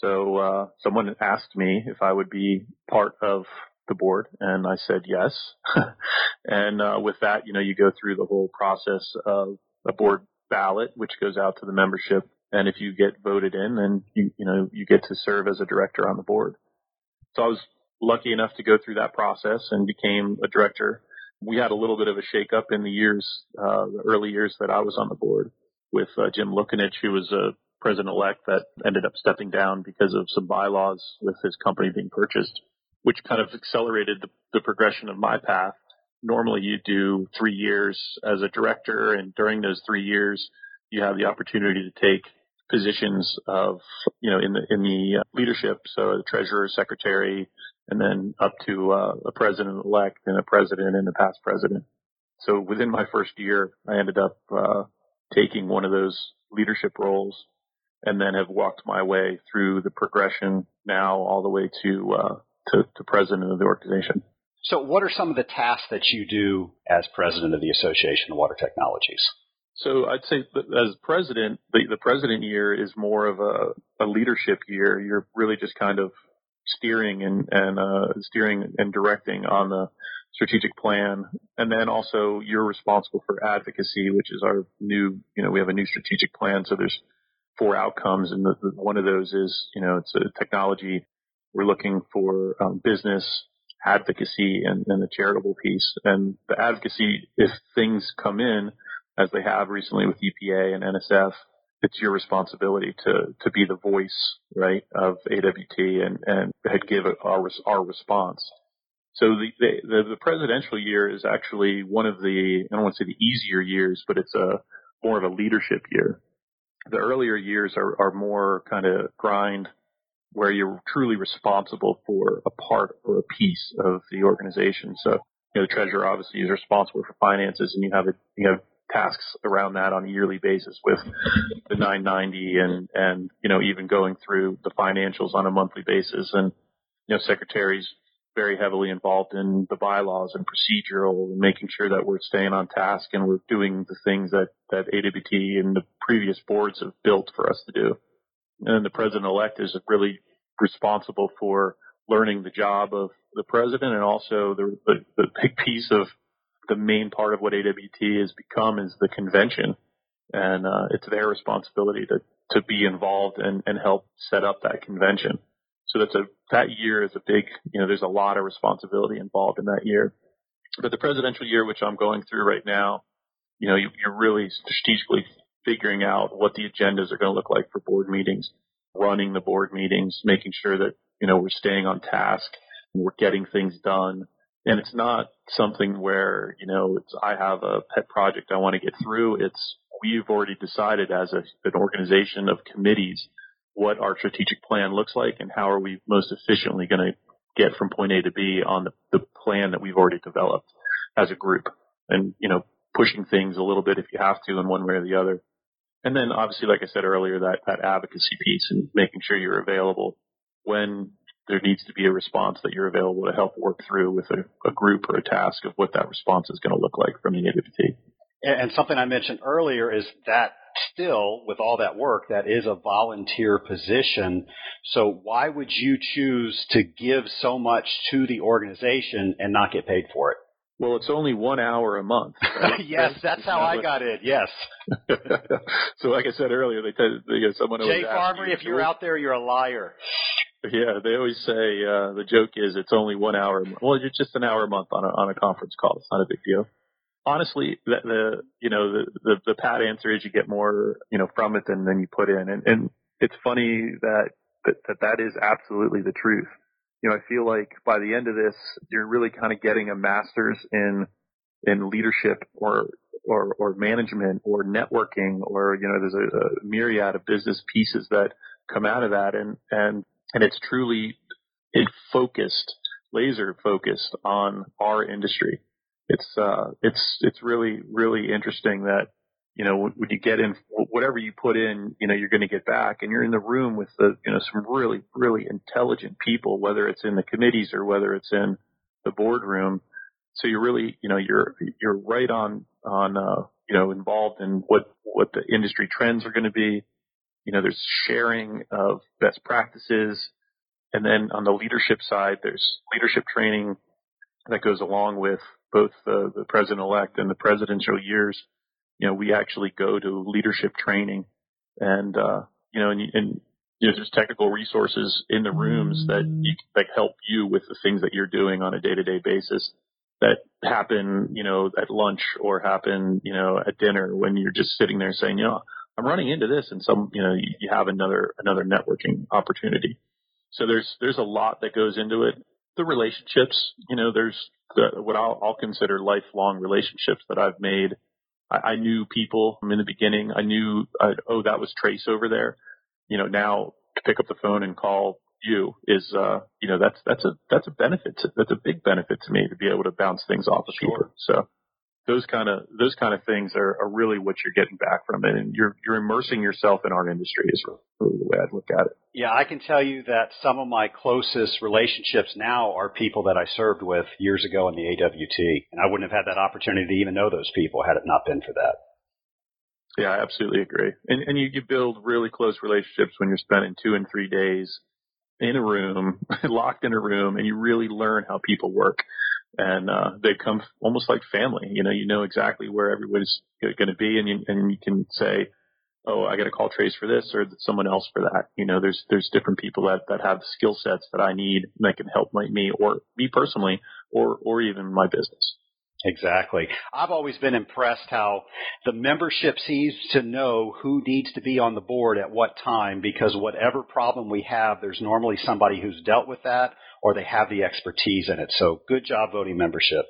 So, uh, someone asked me if I would be part of the board and I said yes. and, uh, with that, you know, you go through the whole process of a board ballot, which goes out to the membership and if you get voted in, then you, you know, you get to serve as a director on the board. So I was lucky enough to go through that process and became a director. We had a little bit of a shakeup in the years, uh, the early years that I was on the board with uh, Jim Lukinich, who was a president-elect that ended up stepping down because of some bylaws with his company being purchased, which kind of accelerated the, the progression of my path. Normally you do three years as a director and during those three years, you have the opportunity to take positions of, you know, in the, in the uh, leadership. So the treasurer, secretary, and then up to uh, a president elect and a president and a past president. So within my first year, I ended up uh, taking one of those leadership roles and then have walked my way through the progression now all the way to, uh, to, to president of the organization. So what are some of the tasks that you do as president of the Association of Water Technologies? So I'd say as president, the, the president year is more of a, a leadership year. You're really just kind of steering and, and uh, steering and directing on the strategic plan. And then also you're responsible for advocacy, which is our new, you know, we have a new strategic plan. So there's four outcomes. And the, the, one of those is, you know, it's a technology. We're looking for um, business advocacy and, and the charitable piece. And the advocacy, if things come in, as they have recently with EPA and NSF, it's your responsibility to to be the voice, right, of AWT and and give our our response. So the, the the presidential year is actually one of the I don't want to say the easier years, but it's a more of a leadership year. The earlier years are are more kind of grind, where you're truly responsible for a part or a piece of the organization. So you know, the treasurer obviously is responsible for finances, and you have a you have tasks around that on a yearly basis with the 990 and, and, you know, even going through the financials on a monthly basis. And, you know, secretaries very heavily involved in the bylaws and procedural and making sure that we're staying on task and we're doing the things that, that AWT and the previous boards have built for us to do. And the president elect is really responsible for learning the job of the president and also the, the, the big piece of the main part of what AWT has become is the convention, and uh, it's their responsibility to to be involved and, and help set up that convention. So that's a that year is a big you know there's a lot of responsibility involved in that year. But the presidential year, which I'm going through right now, you know you, you're really strategically figuring out what the agendas are going to look like for board meetings, running the board meetings, making sure that, you know, we're staying on task and we're getting things done. And it's not something where, you know, it's, I have a pet project I want to get through. It's, we've already decided as a, an organization of committees what our strategic plan looks like and how are we most efficiently going to get from point A to B on the, the plan that we've already developed as a group. And, you know, pushing things a little bit if you have to in one way or the other. And then obviously, like I said earlier, that, that advocacy piece and making sure you're available when there needs to be a response that you're available to help work through with a, a group or a task of what that response is going to look like from the AWT. And something I mentioned earlier is that still, with all that work, that is a volunteer position. So why would you choose to give so much to the organization and not get paid for it? Well, it's only one hour a month. Right? yes, that's how I got it. Yes. so, like I said earlier, they tell you know, someone Jay Farmerie, if you're out there, you're a liar. Yeah, they always say uh, the joke is it's only one hour. Well, it's just an hour a month on a on a conference call. It's not a big deal. Honestly, the, the you know the, the the pat answer is you get more you know from it than than you put in, and and it's funny that that that, that is absolutely the truth you know, I feel like by the end of this, you're really kind of getting a master's in in leadership or or, or management or networking or you know, there's a, a myriad of business pieces that come out of that, and and and it's truly it focused, laser focused on our industry. It's uh, it's it's really really interesting that you know, when you get in, whatever you put in, you know, you're going to get back. And you're in the room with the, you know, some really, really intelligent people, whether it's in the committees or whether it's in the boardroom. So you're really, you know, you're, you're right on, on, uh, you know, involved in what, what the industry trends are going to be. You know, there's sharing of best practices. And then on the leadership side, there's leadership training that goes along with both the, the president elect and the presidential years you know, we actually go to leadership training and, uh, you know, and, and you know, there's technical resources in the rooms that you, that help you with the things that you're doing on a day to day basis that happen, you know, at lunch or happen, you know, at dinner when you're just sitting there saying, you know, I'm running into this and some, you know, you have another, another networking opportunity. So there's, there's a lot that goes into it. The relationships, you know, there's the, what I'll, I'll consider lifelong relationships that I've made I, I knew people from in the beginning. I knew, uh, oh, that was Trace over there. You know, now to pick up the phone and call you is, uh, you know, that's, that's a, that's a benefit. To, that's a big benefit to me to be able to bounce things off of sure. people. So those kind of, those kind of things are, are really what you're getting back from it. And you're, you're immersing yourself in our industry is really the way I'd look at it. Yeah, I can tell you that some of my closest relationships now are people that I served with years ago in the AWT. And I wouldn't have had that opportunity to even know those people had it not been for that. Yeah, I absolutely agree. And, and you, you build really close relationships when you're spending two and three days in a room, locked in a room, and you really learn how people work. And uh, they come almost like family. You know, you know exactly where everybody's going to be, and you, and you can say, "Oh, I got to call Trace for this, or someone else for that." You know, there's there's different people that that have skill sets that I need that can help me or me personally, or or even my business. Exactly. I've always been impressed how the membership seems to know who needs to be on the board at what time because whatever problem we have, there's normally somebody who's dealt with that or they have the expertise in it. So good job voting membership.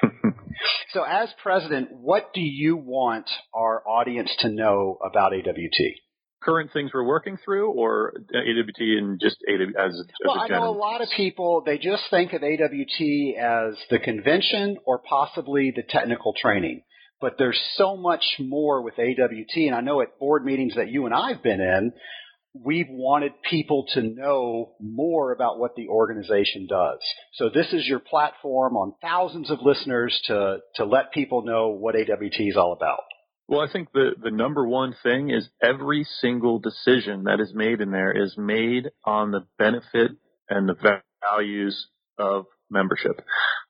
so as president, what do you want our audience to know about AWT? Current things we're working through, or AWT and just AWT as, as well, a general? I know a lot of people they just think of AWT as the convention or possibly the technical training. But there's so much more with AWT, and I know at board meetings that you and I've been in, we've wanted people to know more about what the organization does. So this is your platform on thousands of listeners to, to let people know what AWT is all about. Well, I think the, the number one thing is every single decision that is made in there is made on the benefit and the values of membership.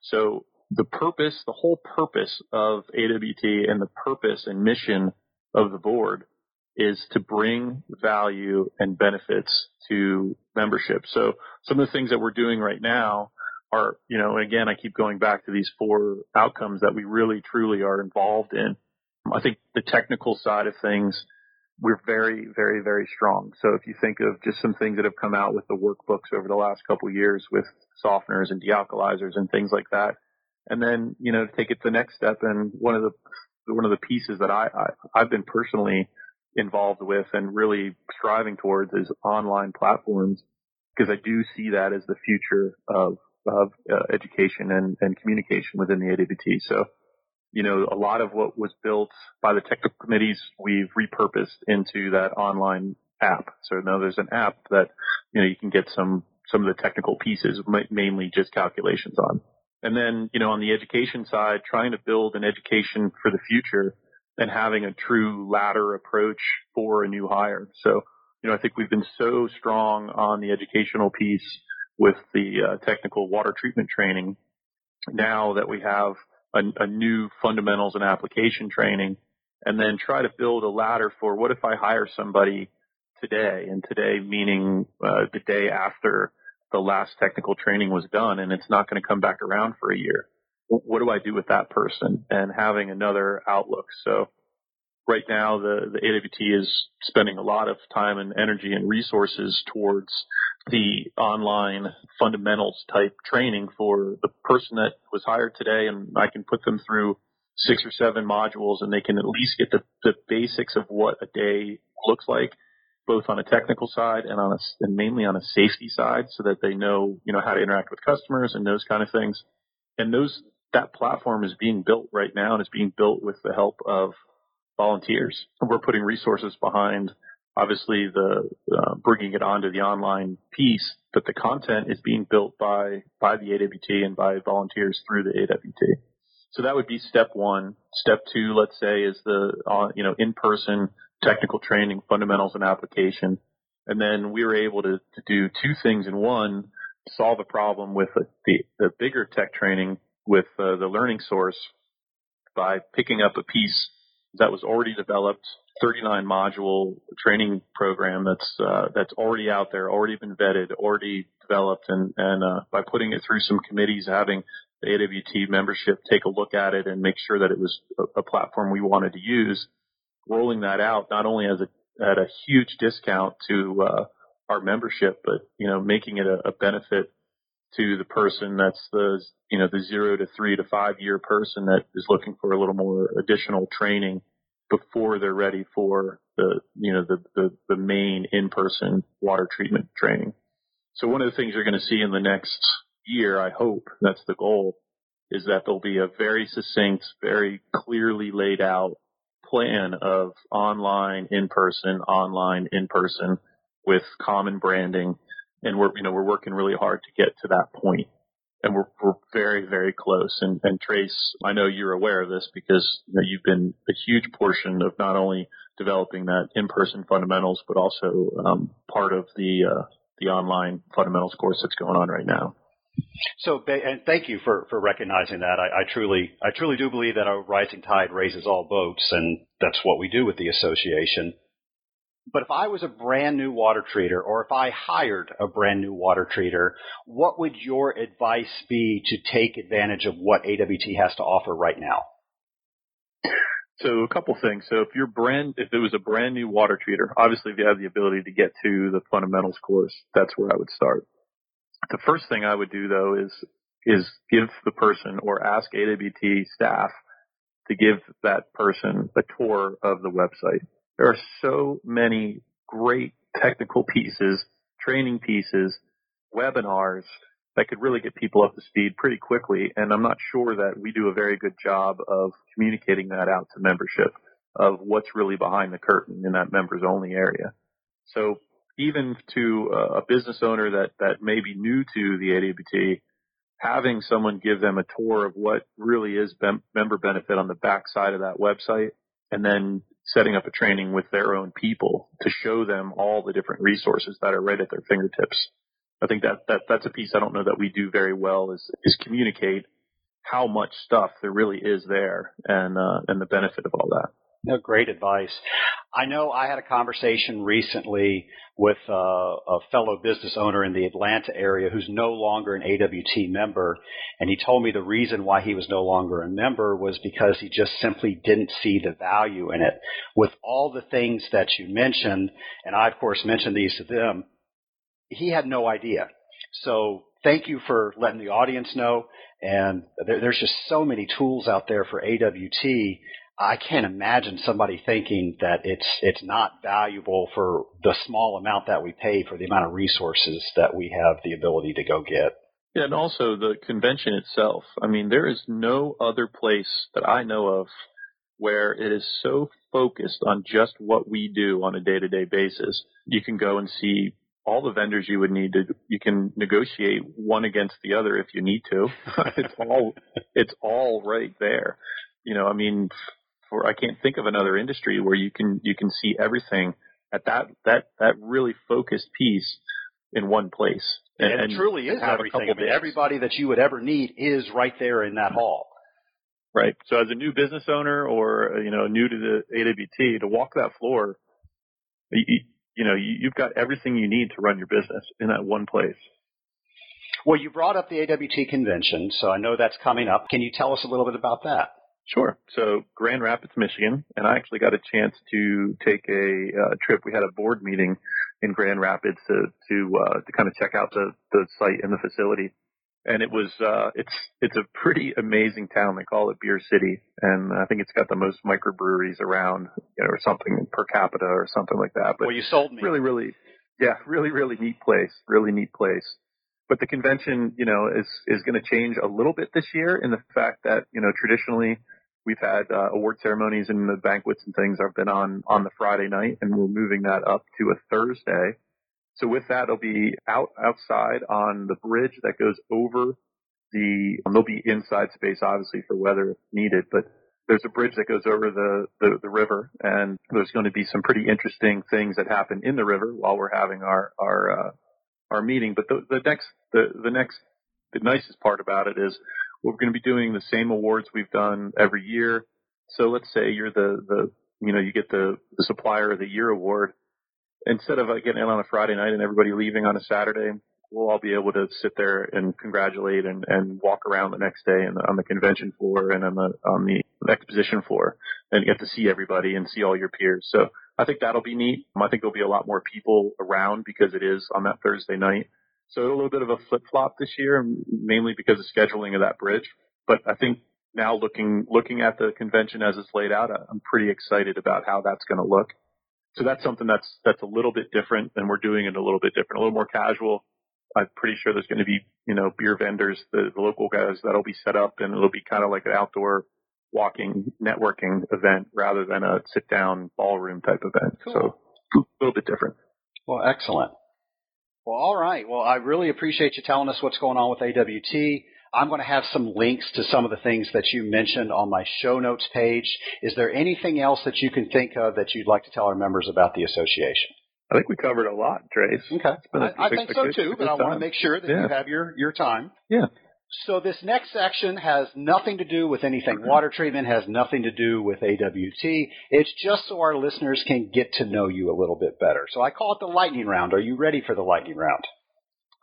So the purpose, the whole purpose of AWT and the purpose and mission of the board is to bring value and benefits to membership. So some of the things that we're doing right now are, you know, again, I keep going back to these four outcomes that we really truly are involved in I think the technical side of things, we're very, very, very strong. So if you think of just some things that have come out with the workbooks over the last couple of years with softeners and dealkalizers and things like that, and then you know take it to the next step. And one of the one of the pieces that I, I I've been personally involved with and really striving towards is online platforms because I do see that as the future of of uh, education and, and communication within the AWT. So, you know, a lot of what was built by the technical committees, we've repurposed into that online app. So now there's an app that, you know, you can get some, some of the technical pieces, mainly just calculations on. And then, you know, on the education side, trying to build an education for the future and having a true ladder approach for a new hire. So, you know, I think we've been so strong on the educational piece with the uh, technical water treatment training. Now that we have a, a new fundamentals and application training, and then try to build a ladder for what if I hire somebody today, and today meaning uh, the day after the last technical training was done and it's not going to come back around for a year. What do I do with that person and having another outlook? So right now the, the AWT is spending a lot of time and energy and resources towards the online fundamentals type training for the person that was hired today and I can put them through six or seven modules and they can at least get the, the basics of what a day looks like both on a technical side and on a, and mainly on a safety side so that they know, you know, how to interact with customers and those kind of things. And those, that platform is being built right now and is being built with the help of volunteers. We're putting resources behind obviously the uh, bringing it onto the online piece, but the content is being built by by the AWT and by volunteers through the AWT. So that would be step one. Step two, let's say, is the uh, you know in person technical training, fundamentals and application. And then we were able to, to do two things in one, solve a problem with the, the bigger tech training with uh, the learning source by picking up a piece that was already developed, 39 module training program that's uh, that's already out there, already been vetted, already developed, and and uh, by putting it through some committees, having the AWT membership take a look at it and make sure that it was a, a platform we wanted to use, rolling that out not only as a at a huge discount to uh, our membership, but you know making it a, a benefit to the person that's the you know the zero to three to five year person that is looking for a little more additional training before they're ready for the you know the the, the main in person water treatment training. So one of the things you're going to see in the next year, I hope that's the goal, is that there'll be a very succinct, very clearly laid out plan of online, in person, online, in person with common branding. And we're, you know, we're working really hard to get to that. And we're, we're very, very close. And, and Trace, I know you're aware of this because you know, you've been a huge portion of not only developing that in-person fundamentals, but also um, part of the uh, the online fundamentals course that's going on right now. So, and thank you for, for recognizing that. I, I, truly, I truly do believe that a rising tide raises all boats, and that's what we do with the association. But if I was a brand new water treater, or if I hired a brand new water treater, what would your advice be to take advantage of what AWT has to offer right now? So a couple things. So if you're brand, if it was a brand new water treater, obviously if you have the ability to get to the fundamentals course, that's where I would start. The first thing I would do though is is give the person or ask AWT staff to give that person a tour of the website. There are so many great technical pieces, training pieces, webinars that could really get people up to speed pretty quickly. And I'm not sure that we do a very good job of communicating that out to membership of what's really behind the curtain in that members only area. So even to a business owner that, that may be new to the AWT, having someone give them a tour of what really is bem- member benefit on the back side of that website and then setting up a training with their own people to show them all the different resources that are right at their fingertips. I think that, that that's a piece I don't know that we do very well is, is communicate how much stuff there really is there and, uh, and the benefit of all that. No, great advice. I know I had a conversation recently with uh, a fellow business owner in the Atlanta area who's no longer an AWT member, and he told me the reason why he was no longer a member was because he just simply didn't see the value in it. With all the things that you mentioned, and I of course mentioned these to them, he had no idea. So thank you for letting the audience know. And there, there's just so many tools out there for AWT. I can't imagine somebody thinking that it's it's not valuable for the small amount that we pay for the amount of resources that we have the ability to go get. Yeah, and also the convention itself. I mean, there is no other place that I know of where it is so focused on just what we do on a day-to-day basis. You can go and see all the vendors you would need to you can negotiate one against the other if you need to it's all it's all right there you know i mean for i can't think of another industry where you can you can see everything at that that that really focused piece in one place and, and it truly is everything I mean, everybody that you would ever need is right there in that hall right so as a new business owner or uh, you know new to the awt to walk that floor you, you know, you, you've got everything you need to run your business in that one place. Well, you brought up the AWT convention, so I know that's coming up. Can you tell us a little bit about that? Sure. So Grand Rapids, Michigan, and I actually got a chance to take a uh, trip. We had a board meeting in Grand Rapids to to uh, to kind of check out the the site and the facility and it was uh it's it's a pretty amazing town. They call it Beer City, and I think it's got the most microbreweries around, you know, or something per capita or something like that. But well, you sold me. Really, really, yeah, really, really neat place. Really neat place. But the convention, you know, is is going to change a little bit this year in the fact that you know traditionally we've had uh, award ceremonies and the banquets and things have been on on the Friday night, and we're moving that up to a Thursday. So with that, it'll be out outside on the bridge that goes over the. Um, there'll be inside space, obviously, for weather if needed, but there's a bridge that goes over the, the, the river, and there's going to be some pretty interesting things that happen in the river while we're having our our uh, our meeting. But the, the next the the next the nicest part about it is we're going to be doing the same awards we've done every year. So let's say you're the the you know you get the the supplier of the year award instead of getting in on a Friday night and everybody leaving on a Saturday, we'll all be able to sit there and congratulate and, and walk around the next day and on the convention floor and on the on the exposition floor and get to see everybody and see all your peers. So I think that'll be neat. I think there'll be a lot more people around because it is on that Thursday night. So a little bit of a flip flop this year, mainly because of scheduling of that bridge. But I think now looking looking at the convention as it's laid out, I'm pretty excited about how that's going to look. So that's something that's that's a little bit different, and we're doing it a little bit different, a little more casual. I'm pretty sure there's going to be, you know, beer vendors, the, the local guys that'll be set up, and it'll be kind of like an outdoor walking networking event rather than a sit down ballroom type event. Cool. So a little bit different. Well, excellent. Well, all right. Well, I really appreciate you telling us what's going on with AWT. I'm going to have some links to some of the things that you mentioned on my show notes page. Is there anything else that you can think of that you'd like to tell our members about the association? I think we covered a lot, Trace. Okay. I think so too, but I want to make sure that yeah. you have your, your time. Yeah. So this next section has nothing to do with anything water treatment, has nothing to do with AWT. It's just so our listeners can get to know you a little bit better. So I call it the lightning round. Are you ready for the lightning round?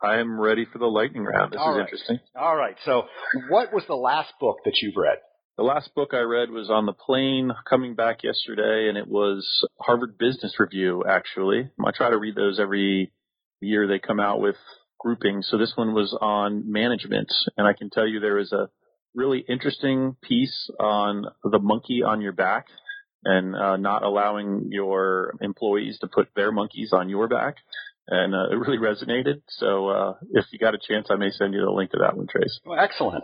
I am ready for the lightning round. This All is right. interesting. All right. So, what was the last book that you've read? The last book I read was on the plane coming back yesterday, and it was Harvard Business Review, actually. I try to read those every year they come out with groupings. So, this one was on management, and I can tell you there is a really interesting piece on the monkey on your back and uh, not allowing your employees to put their monkeys on your back and uh, it really resonated. So uh, if you got a chance, I may send you the link to that one, Trace. Well, excellent.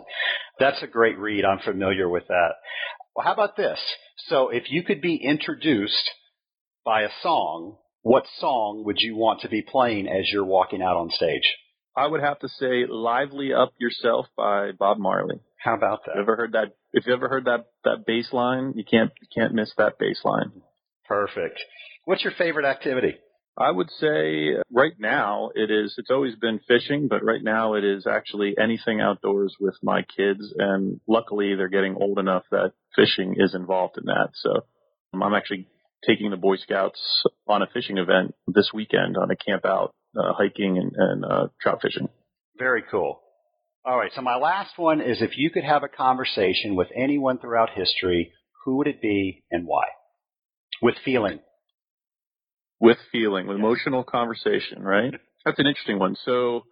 That's a great read. I'm familiar with that. Well, how about this? So if you could be introduced by a song, what song would you want to be playing as you're walking out on stage? I would have to say "Lively Up Yourself" by Bob Marley. How about that? If you ever heard that? If you ever heard that that bass line, you can't you can't miss that bass line. Perfect. What's your favorite activity? I would say right now it is, it's always been fishing, but right now it is actually anything outdoors with my kids. And luckily they're getting old enough that fishing is involved in that. So um, I'm actually taking the Boy Scouts on a fishing event this weekend on a camp out, uh, hiking and, and uh, trout fishing. Very cool. All right. So my last one is if you could have a conversation with anyone throughout history, who would it be and why? With feeling. With feeling, with emotional conversation, right? That's an interesting one. So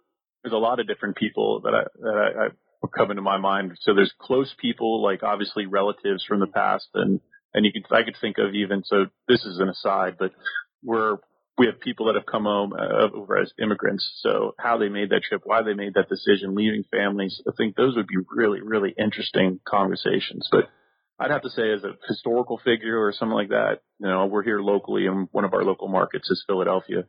there's a lot of different people that I, that I, I come into my mind. So there's close people, like obviously relatives from the past and, and you can, I could think of even, so this is an aside, but we're, we have people that have come home uh, over as immigrants. So how they made that trip, why they made that decision, leaving families. I think those would be really, really interesting conversations. But I'd have to say as a historical figure or something like that, you know, we're here locally and one of our local markets is Philadelphia.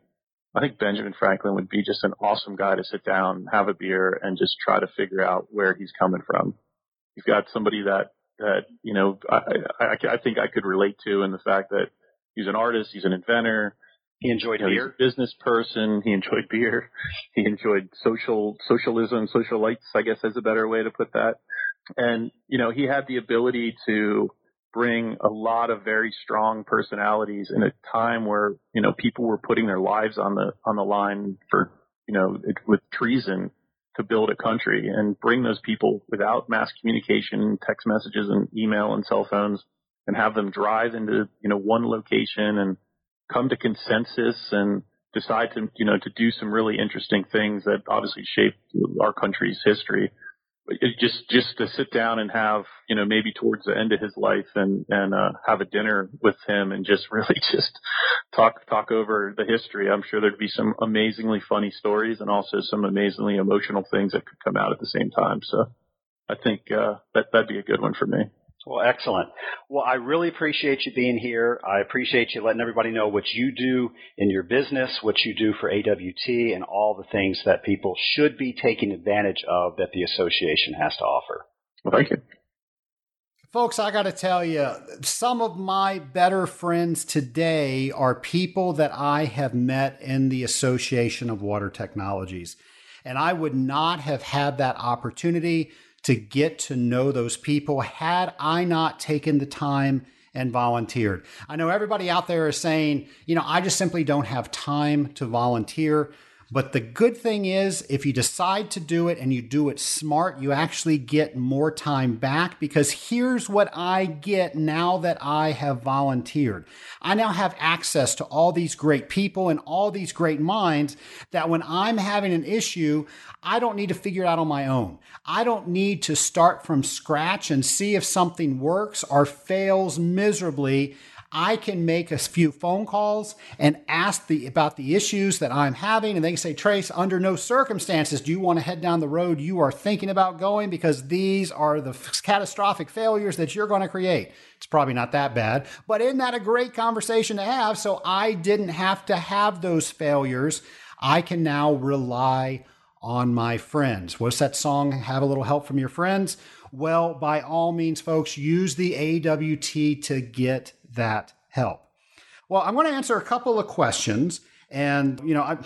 I think Benjamin Franklin would be just an awesome guy to sit down, have a beer and just try to figure out where he's coming from. You've got somebody that, that, you know, I, I, I think I could relate to in the fact that he's an artist, he's an inventor, he enjoyed you know, beer. business person. He enjoyed beer. He enjoyed social socialism, socialites, I guess is a better way to put that. And you know, he had the ability to bring a lot of very strong personalities in a time where you know people were putting their lives on the on the line for you know it, with treason to build a country and bring those people without mass communication, text messages and email and cell phones, and have them drive into you know one location and come to consensus and decide to, you know, to do some really interesting things that obviously shaped our country's history. Just, just to sit down and have, you know, maybe towards the end of his life and, and, uh, have a dinner with him and just really just talk, talk over the history. I'm sure there'd be some amazingly funny stories and also some amazingly emotional things that could come out at the same time. So I think, uh, that, that'd be a good one for me. Well, excellent. Well, I really appreciate you being here. I appreciate you letting everybody know what you do in your business, what you do for AWT, and all the things that people should be taking advantage of that the association has to offer. Well, thank you. Folks, I got to tell you, some of my better friends today are people that I have met in the Association of Water Technologies. And I would not have had that opportunity to get to know those people had I not taken the time and volunteered. I know everybody out there is saying, you know, I just simply don't have time to volunteer. But the good thing is, if you decide to do it and you do it smart, you actually get more time back because here's what I get now that I have volunteered. I now have access to all these great people and all these great minds that when I'm having an issue, I don't need to figure it out on my own. I don't need to start from scratch and see if something works or fails miserably. I can make a few phone calls and ask the, about the issues that I'm having. And they can say, Trace, under no circumstances do you want to head down the road you are thinking about going because these are the f- catastrophic failures that you're going to create. It's probably not that bad, but isn't that a great conversation to have? So I didn't have to have those failures. I can now rely on my friends. What's that song? Have a little help from your friends? Well, by all means, folks, use the AWT to get that help? Well, I'm going to answer a couple of questions. And, you know, I,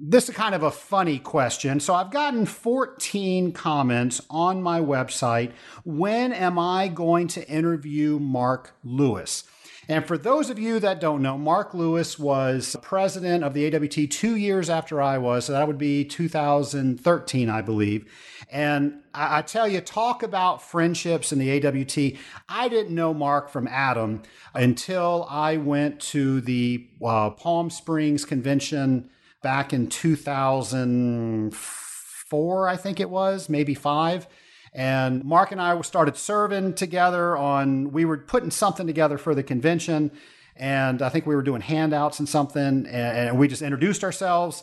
this is kind of a funny question. So I've gotten 14 comments on my website. When am I going to interview Mark Lewis? And for those of you that don't know, Mark Lewis was president of the AWT two years after I was. So that would be 2013, I believe. And I, I tell you, talk about friendships in the AWT. I didn't know Mark from Adam until I went to the uh, Palm Springs convention back in 2004, I think it was, maybe five. And Mark and I started serving together on, we were putting something together for the convention. And I think we were doing handouts and something. And we just introduced ourselves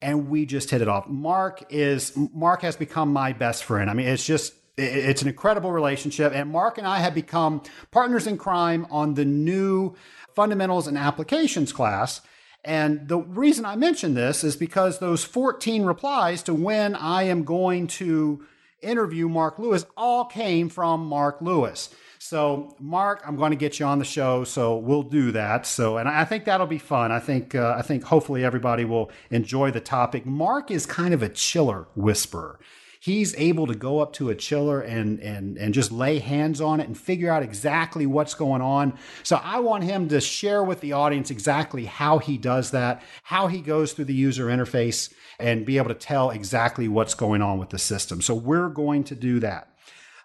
and we just hit it off. Mark is, Mark has become my best friend. I mean, it's just, it's an incredible relationship. And Mark and I have become partners in crime on the new fundamentals and applications class. And the reason I mention this is because those 14 replies to when I am going to interview Mark Lewis all came from Mark Lewis. So, Mark, I'm going to get you on the show, so we'll do that. So, and I think that'll be fun. I think, uh, I think hopefully everybody will enjoy the topic. Mark is kind of a chiller whisperer. He's able to go up to a chiller and and and just lay hands on it and figure out exactly what's going on. So I want him to share with the audience exactly how he does that, how he goes through the user interface and be able to tell exactly what's going on with the system. So we're going to do that.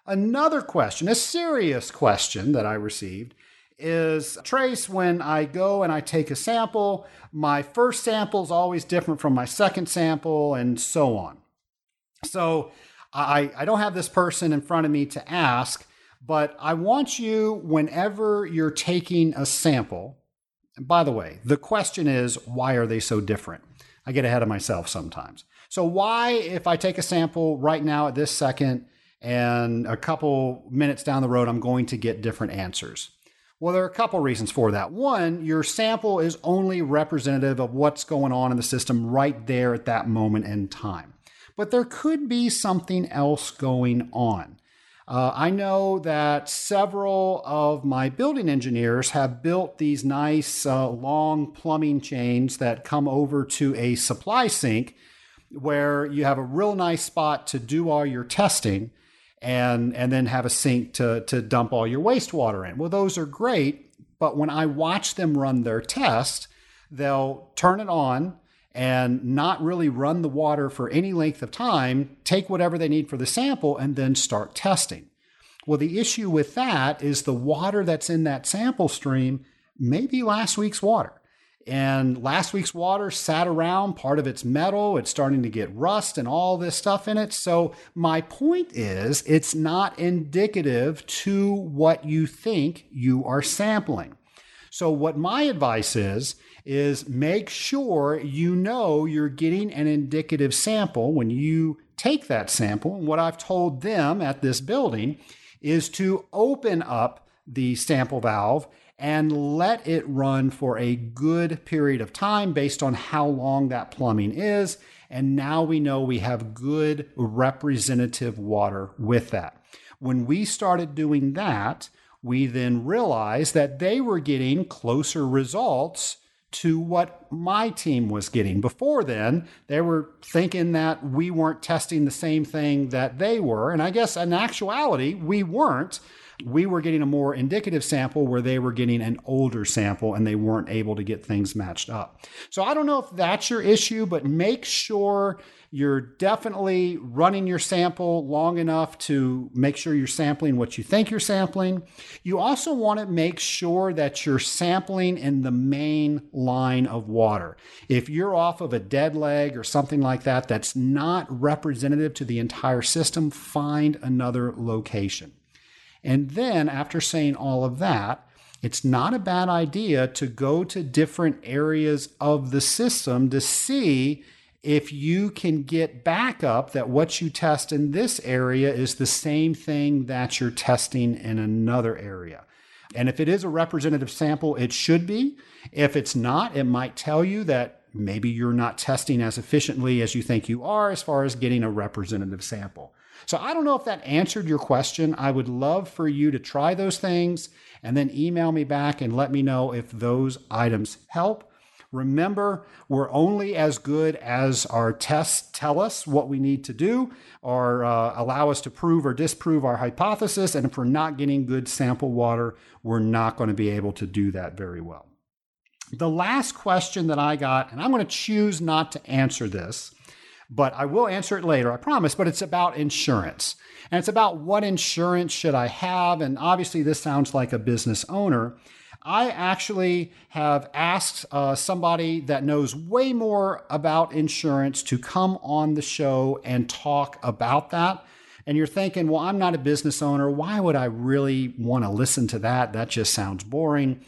Another question, a serious question that I received is trace when I go and I take a sample, my first sample is always different from my second sample, and so on. So I, I don't have this person in front of me to ask, but I want you, whenever you're taking a sample, and by the way, the question is, why are they so different? I get ahead of myself sometimes. So, why, if I take a sample right now at this second and a couple minutes down the road, I'm going to get different answers? Well, there are a couple reasons for that. One, your sample is only representative of what's going on in the system right there at that moment in time. But there could be something else going on. Uh, I know that several of my building engineers have built these nice uh, long plumbing chains that come over to a supply sink where you have a real nice spot to do all your testing and and then have a sink to to dump all your wastewater in. Well, those are great, but when I watch them run their test, they'll turn it on and not really run the water for any length of time, take whatever they need for the sample and then start testing. Well, the issue with that is the water that's in that sample stream may be last week's water. And last week's water sat around, part of it's metal, it's starting to get rust and all this stuff in it. So, my point is, it's not indicative to what you think you are sampling. So, what my advice is, is make sure you know you're getting an indicative sample when you take that sample. And what I've told them at this building is to open up the sample valve and let it run for a good period of time based on how long that plumbing is. And now we know we have good representative water with that. When we started doing that, we then realized that they were getting closer results to what my team was getting. Before then, they were thinking that we weren't testing the same thing that they were. And I guess in actuality, we weren't we were getting a more indicative sample where they were getting an older sample and they weren't able to get things matched up. So I don't know if that's your issue, but make sure you're definitely running your sample long enough to make sure you're sampling what you think you're sampling. You also want to make sure that you're sampling in the main line of water. If you're off of a dead leg or something like that that's not representative to the entire system, find another location. And then, after saying all of that, it's not a bad idea to go to different areas of the system to see if you can get backup that what you test in this area is the same thing that you're testing in another area. And if it is a representative sample, it should be. If it's not, it might tell you that maybe you're not testing as efficiently as you think you are as far as getting a representative sample. So I don't know if that answered your question. I would love for you to try those things and then email me back and let me know if those items help. Remember, we're only as good as our tests tell us what we need to do or uh, allow us to prove or disprove our hypothesis. And if we're not getting good sample water, we're not going to be able to do that very well. The last question that I got, and I'm going to choose not to answer this, but I will answer it later, I promise. But it's about insurance. And it's about what insurance should I have? And obviously, this sounds like a business owner. I actually have asked uh, somebody that knows way more about insurance to come on the show and talk about that. And you're thinking, well, I'm not a business owner. Why would I really want to listen to that? That just sounds boring.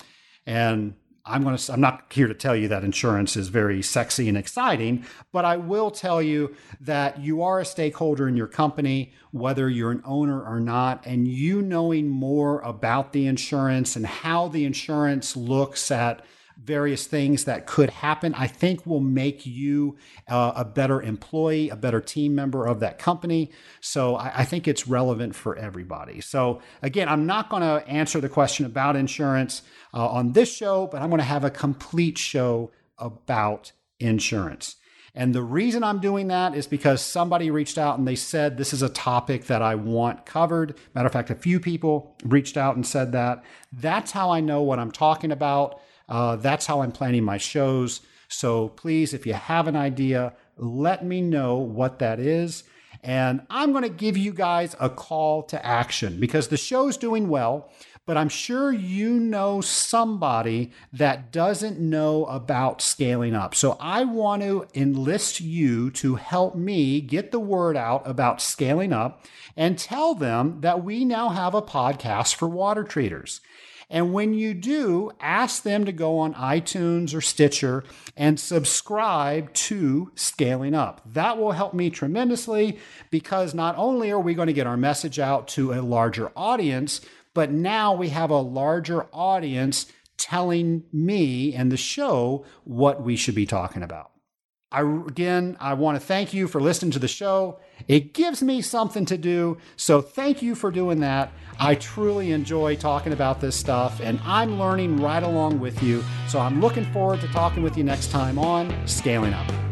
And I'm going to I'm not here to tell you that insurance is very sexy and exciting, but I will tell you that you are a stakeholder in your company whether you're an owner or not and you knowing more about the insurance and how the insurance looks at various things that could happen, I think will make you uh, a better employee, a better team member of that company. So I, I think it's relevant for everybody. So again, I'm not going to answer the question about insurance uh, on this show, but I'm going to have a complete show about insurance. And the reason I'm doing that is because somebody reached out and they said this is a topic that I want covered. Matter of fact, a few people reached out and said that. That's how I know what I'm talking about. Uh, that's how I'm planning my shows. So please, if you have an idea, let me know what that is. And I'm going to give you guys a call to action because the show's doing well but I'm sure you know somebody that doesn't know about scaling up. So I want to enlist you to help me get the word out about scaling up and tell them that we now have a podcast for water treaters. And when you do, ask them to go on iTunes or Stitcher and subscribe to Scaling Up. That will help me tremendously because not only are we going to get our message out to a larger audience, but now we have a larger audience telling me and the show what we should be talking about. I, again, I want to thank you for listening to the show. It gives me something to do. So thank you for doing that. I truly enjoy talking about this stuff and I'm learning right along with you. So I'm looking forward to talking with you next time on Scaling Up.